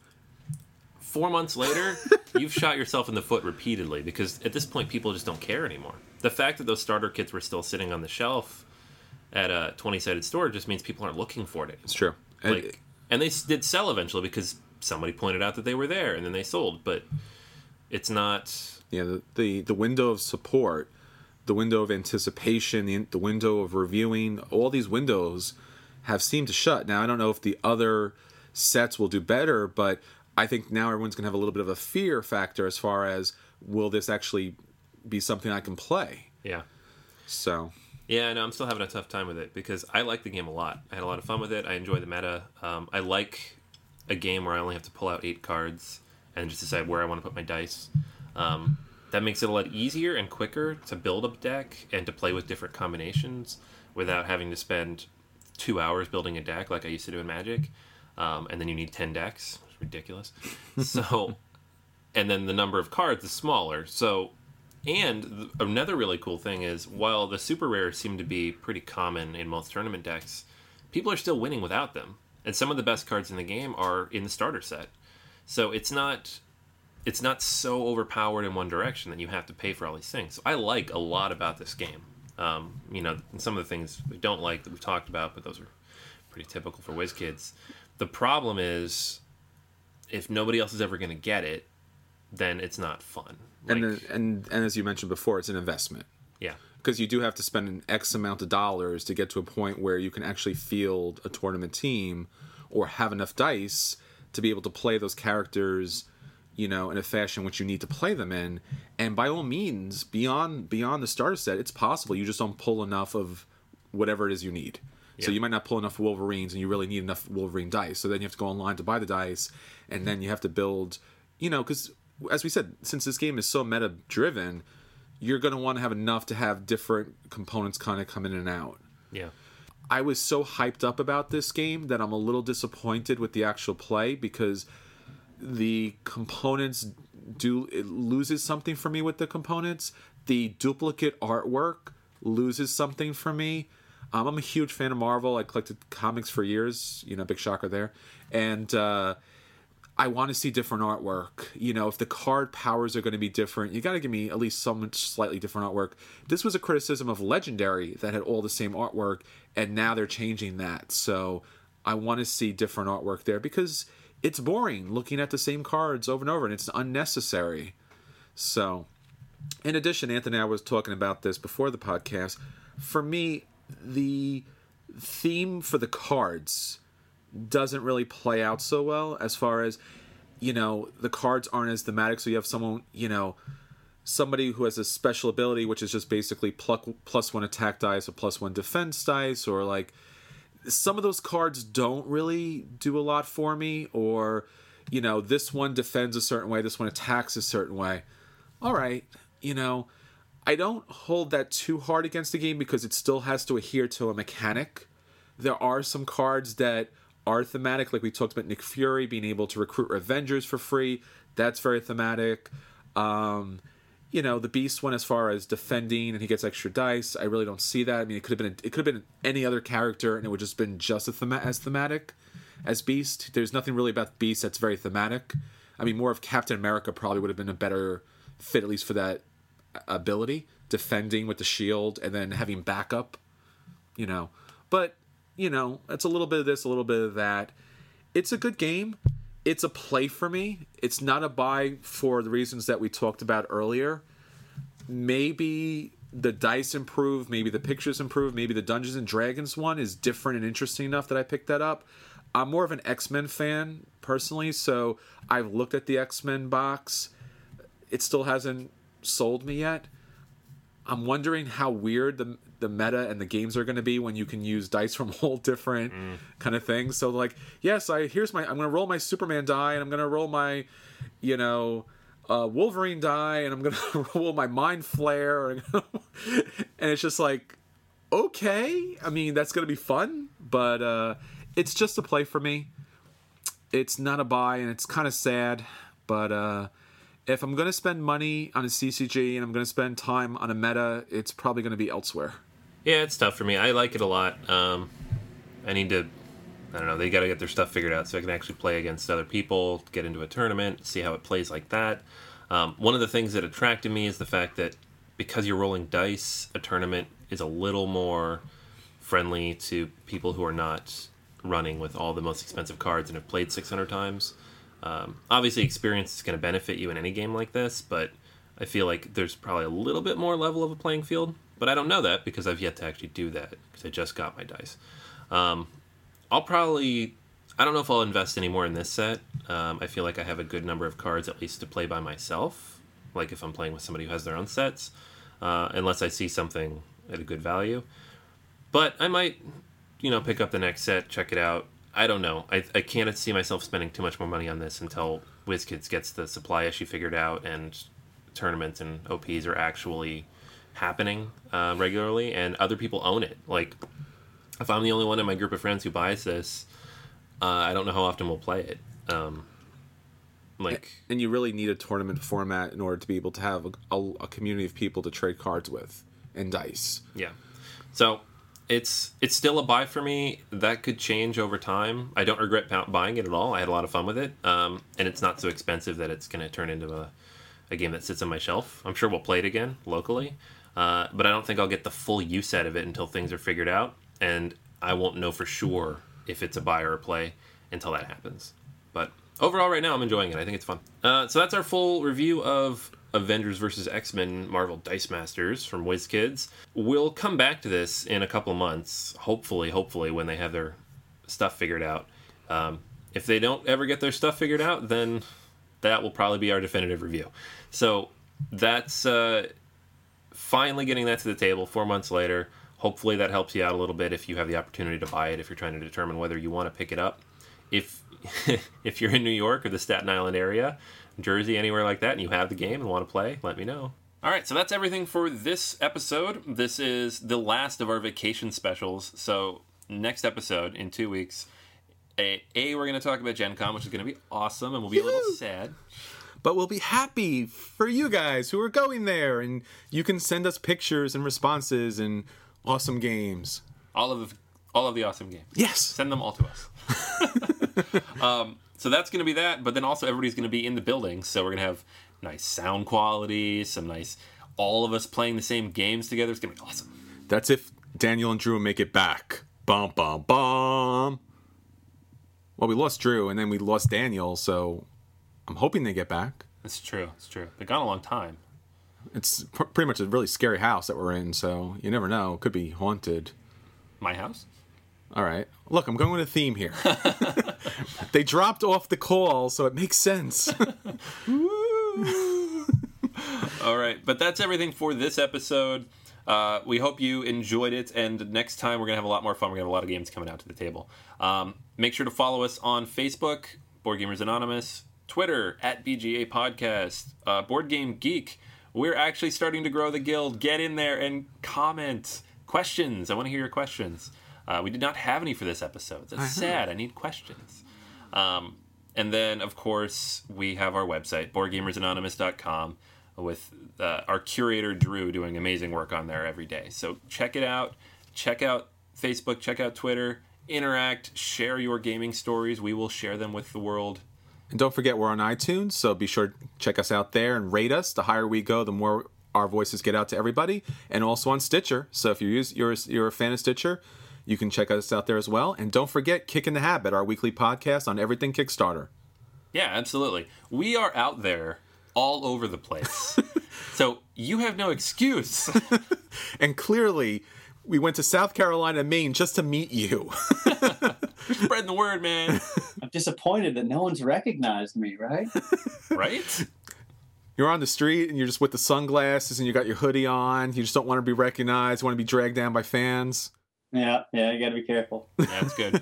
Four months later, you've shot yourself in the foot repeatedly because at this point, people just don't care anymore. The fact that those starter kits were still sitting on the shelf at a 20 sided store just means people aren't looking for it anymore. It's true. And- Like, and they did sell eventually because somebody pointed out that they were there and then they sold, but it's not. yeah, the, the the window of support, the window of anticipation, the, the window of reviewing, all these windows have seemed to shut. Now I don't know if the other sets will do better, but I think now everyone's gonna have a little bit of a fear factor as far as will this actually be something I can play. Yeah. So Yeah, no, I'm still having a tough time with it because I like the game a lot. I had a lot of fun with it. I enjoy the meta. Um, I like a game where I only have to pull out eight cards and just decide where I want to put my dice. Um, that makes it a lot easier and quicker to build a deck and to play with different combinations without having to spend two hours building a deck like I used to do in Magic. Um, and then you need 10 decks. It's ridiculous. So, and then the number of cards is smaller. So, and th- another really cool thing is while the super rares seem to be pretty common in most tournament decks, people are still winning without them. And some of the best cards in the game are in the starter set. So it's not it's not so overpowered in one direction that you have to pay for all these things. So I like a lot about this game. Um, you know, some of the things we don't like that we've talked about, but those are pretty typical for WizKids. The problem is if nobody else is ever going to get it, then it's not fun. and Like- then, and and as you mentioned before, it's an investment. yeah. because you do have to spend an X amount of dollars to get to a point where you can actually field a tournament team or have enough dice to be able to play those characters, you know, in a fashion which you need to play them in. And by all means, beyond beyond the starter set, it's possible you just don't pull enough of whatever it is you need. So you might not pull enough Wolverines, and you really need enough Wolverine dice. So then you have to go online to buy the dice, and then you have to build, you know, because as we said, since this game is so meta driven, you're going to want to have enough to have different components kind of come in and out. Yeah. I was so hyped up about this game that I'm a little disappointed with the actual play because the components do it loses something for me with the components. The duplicate artwork loses something for me. Um, I'm a huge fan of Marvel. I collected comics for years. You know, big shocker there, and uh, I want to see different artwork. You know, if the card powers are going to be different, you got to give me at least some slightly different artwork. This was a criticism of Legendary that had all the same artwork, and now they're changing that. So I want to see different artwork there because it's boring looking at the same cards over and over, and it's unnecessary. So, in addition, Anthony, I was talking about this before the podcast. For me, the theme for the cards doesn't really play out so well as far as you know the cards aren't as thematic. So you have someone you know somebody who has a special ability which is just basically pluck, plus one attack dice or plus one defense dice or like some of those cards don't really do a lot for me or you know this one defends a certain way this one attacks a certain way. All right you know i don't hold that too hard against the game because it still has to adhere to a mechanic. There are some cards that are thematic, like we talked about Nick Fury being able to recruit Avengers for free. That's very thematic. Um, you know, the Beast one, as far as defending and he gets extra dice, I really don't see that. I mean, it could have been it could have been any other character, and it would just been just a thema- as thematic as Beast. There's nothing really about Beast that's very thematic. I mean, more of Captain America probably would have been a better fit, at least for that ability, defending with the shield and then having backup. You know, but you know, it's a little bit of this, a little bit of that. It's a good game. It's a play for me. It's not a buy for the reasons that we talked about earlier. Maybe the dice improve, maybe the pictures improve, maybe the Dungeons and Dragons one is different and interesting enough that I picked that up. I'm more of an X Men fan personally, so I've looked at the X Men box. It still hasn't sold me yet. I'm wondering how weird the the meta and the games are going to be when you can use dice from all different kind of things. So like, yes, I here's my I'm going to roll my Superman die and I'm going to roll my, you know, uh, Wolverine die and I'm going to roll my Mind Flayer and it's just like, okay. I mean, that's going to be fun, but uh, it's just a play for me. It's not a buy and it's kind of sad, but. Uh, if I'm going to spend money on a CCG and I'm going to spend time on a meta, it's probably going to be elsewhere. Yeah, it's tough for me. I like it a lot. Um, I need to. I don't know. They got to get their stuff figured out so I can actually play against other people, get into a tournament, see how it plays like that. Um, one of the things that attracted me is the fact that because you're rolling dice, a tournament is a little more friendly to people who are not running with all the most expensive cards and have played 600 times. Um, obviously, experience is going to benefit you in any game like this, but I feel like there's probably a little bit more level of a playing field. But I don't know that because I've yet to actually do that because I just got my dice. Um, I'll probably. I don't know if I'll invest any more in this set. Um, I feel like I have a good number of cards at least to play by myself. Like if I'm playing with somebody who has their own sets, uh, unless I see something at a good value. But I might, you know, pick up the next set, check it out. I don't know. I, I can't see myself spending too much more money on this until WizKids gets the supply issue figured out and tournaments and OPs are actually happening uh, regularly and other people own it. Like, if I'm the only one in my group of friends who buys this, uh, I don't know how often we'll play it. Um, like, And you really need a tournament format in order to be able to have a, a, a community of people to trade cards with and dice. Yeah. So it's it's still a buy for me. That could change over time. I don't regret buying it at all. I had a lot of fun with it, um, and it's not so expensive that it's going to turn into a, a game that sits on my shelf. I'm sure we'll play it again locally, uh, but I don't think I'll get the full use out of it until things are figured out, and I won't know for sure if it's a buy or a play until that happens. But overall, right now, I'm enjoying it. I think it's fun. Uh, so that's our full review of Avengers vs. X Men Marvel Dice Masters from WizKids. We'll come back to this in a couple months, hopefully, hopefully, when they have their stuff figured out. Um, if they don't ever get their stuff figured out, then that will probably be our definitive review. So that's uh, finally getting that to the table four months later. Hopefully, that helps you out a little bit if you have the opportunity to buy it, if you're trying to determine whether you want to pick it up. If if you're in New York or the Staten Island area, Jersey, anywhere like that, and you have the game and want to play, let me know. All right, so that's everything for this episode. This is the last of our vacation specials. So next episode in two weeks, a, a we're going to talk about Gen Con, which is going to be awesome, and we'll be a little sad. But we'll be happy for you guys who are going there, and you can send us pictures and responses and awesome games. All of the, all of the awesome games. Yes. Send them all to us. um, so that's going to be that, but then also everybody's going to be in the building, so we're going to have nice sound quality, some nice, all of us playing the same games together. It's going to be awesome. That's if Daniel and Drew make it back. Bum bum bum. Well, we lost Drew and then we lost Daniel, so I'm hoping they get back. It's true. It's true. They've gone a long time. It's pr- pretty much a really scary house that we're in, so you never know. Could be haunted. My house. All right. Look, I'm going with a theme here. they dropped off the call, so it makes sense. All right, but that's everything for this episode. Uh, we hope you enjoyed it, and next time we're gonna have a lot more fun. We're gonna have a lot of games coming out to the table. Um, make sure to follow us on Facebook, Board Gamers Anonymous, Twitter at BGA Podcast, uh, Board Game Geek. We're actually starting to grow the guild. Get in there and comment questions. I want to hear your questions. Uh, we did not have any for this episode. That's sad. I need questions. Um, and then, of course, we have our website, boardgamersanonymous.com, with uh, our curator, Drew, doing amazing work on there every day. So check it out. Check out Facebook, check out Twitter, interact, share your gaming stories. We will share them with the world. and don't forget, we're on iTunes, so be sure to check us out there and rate us. The higher we go, the more our voices get out to everybody, and also on Stitcher. So if you use you're you're a fan of Stitcher, you can check us out there as well. And don't forget, Kick in the Habit, our weekly podcast on everything Kickstarter. Yeah, absolutely. We are out there all over the place. so you have no excuse. And clearly, we went to South Carolina, Maine, just to meet you. Spreading the word, man. I'm disappointed that no one's recognized me, right? Right? you're on the street and you're just with the sunglasses and you got your hoodie on. You just don't want to be recognized. You want to be dragged down by fans. Yeah, yeah, you gotta be careful. That's good.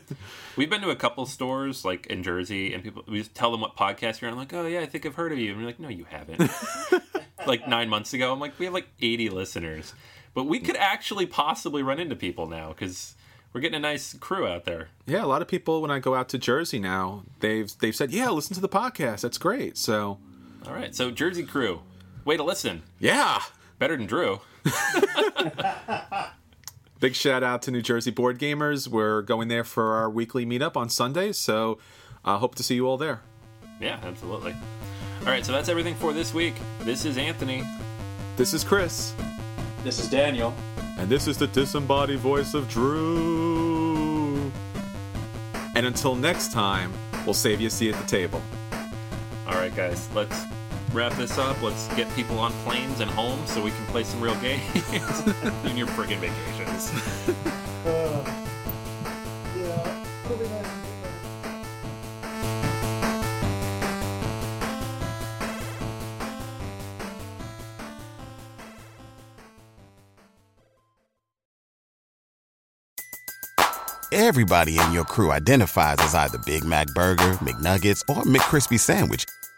We've been to a couple stores like in Jersey, and people we just tell them what podcast you're on. I'm like, oh yeah, I think I've heard of you. And we're like, no, you haven't. like nine months ago, I'm like, we have like 80 listeners, but we could actually possibly run into people now because we're getting a nice crew out there. Yeah, a lot of people when I go out to Jersey now, they've they've said, "Yeah, listen to the podcast. That's great." So, All right, so Jersey crew, way to listen. yeah, Better than Drew. big shout out to New Jersey Board Gamers. We're going there for our weekly meetup on Sundays, so I uh, hope to see you all there. Yeah, absolutely. All right, so that's everything for this week. This is Anthony. This is Chris. This is Daniel. And this is the disembodied voice of Drew. And until next time, we'll save you a seat at the table. All right, guys, let's wrap this up. Let's get people on planes and home so we can play some real games in your friggin' vacations. Uh, yeah. Everybody in your crew identifies as either Big Mac Burger, McNuggets, or McCrispy Sandwich.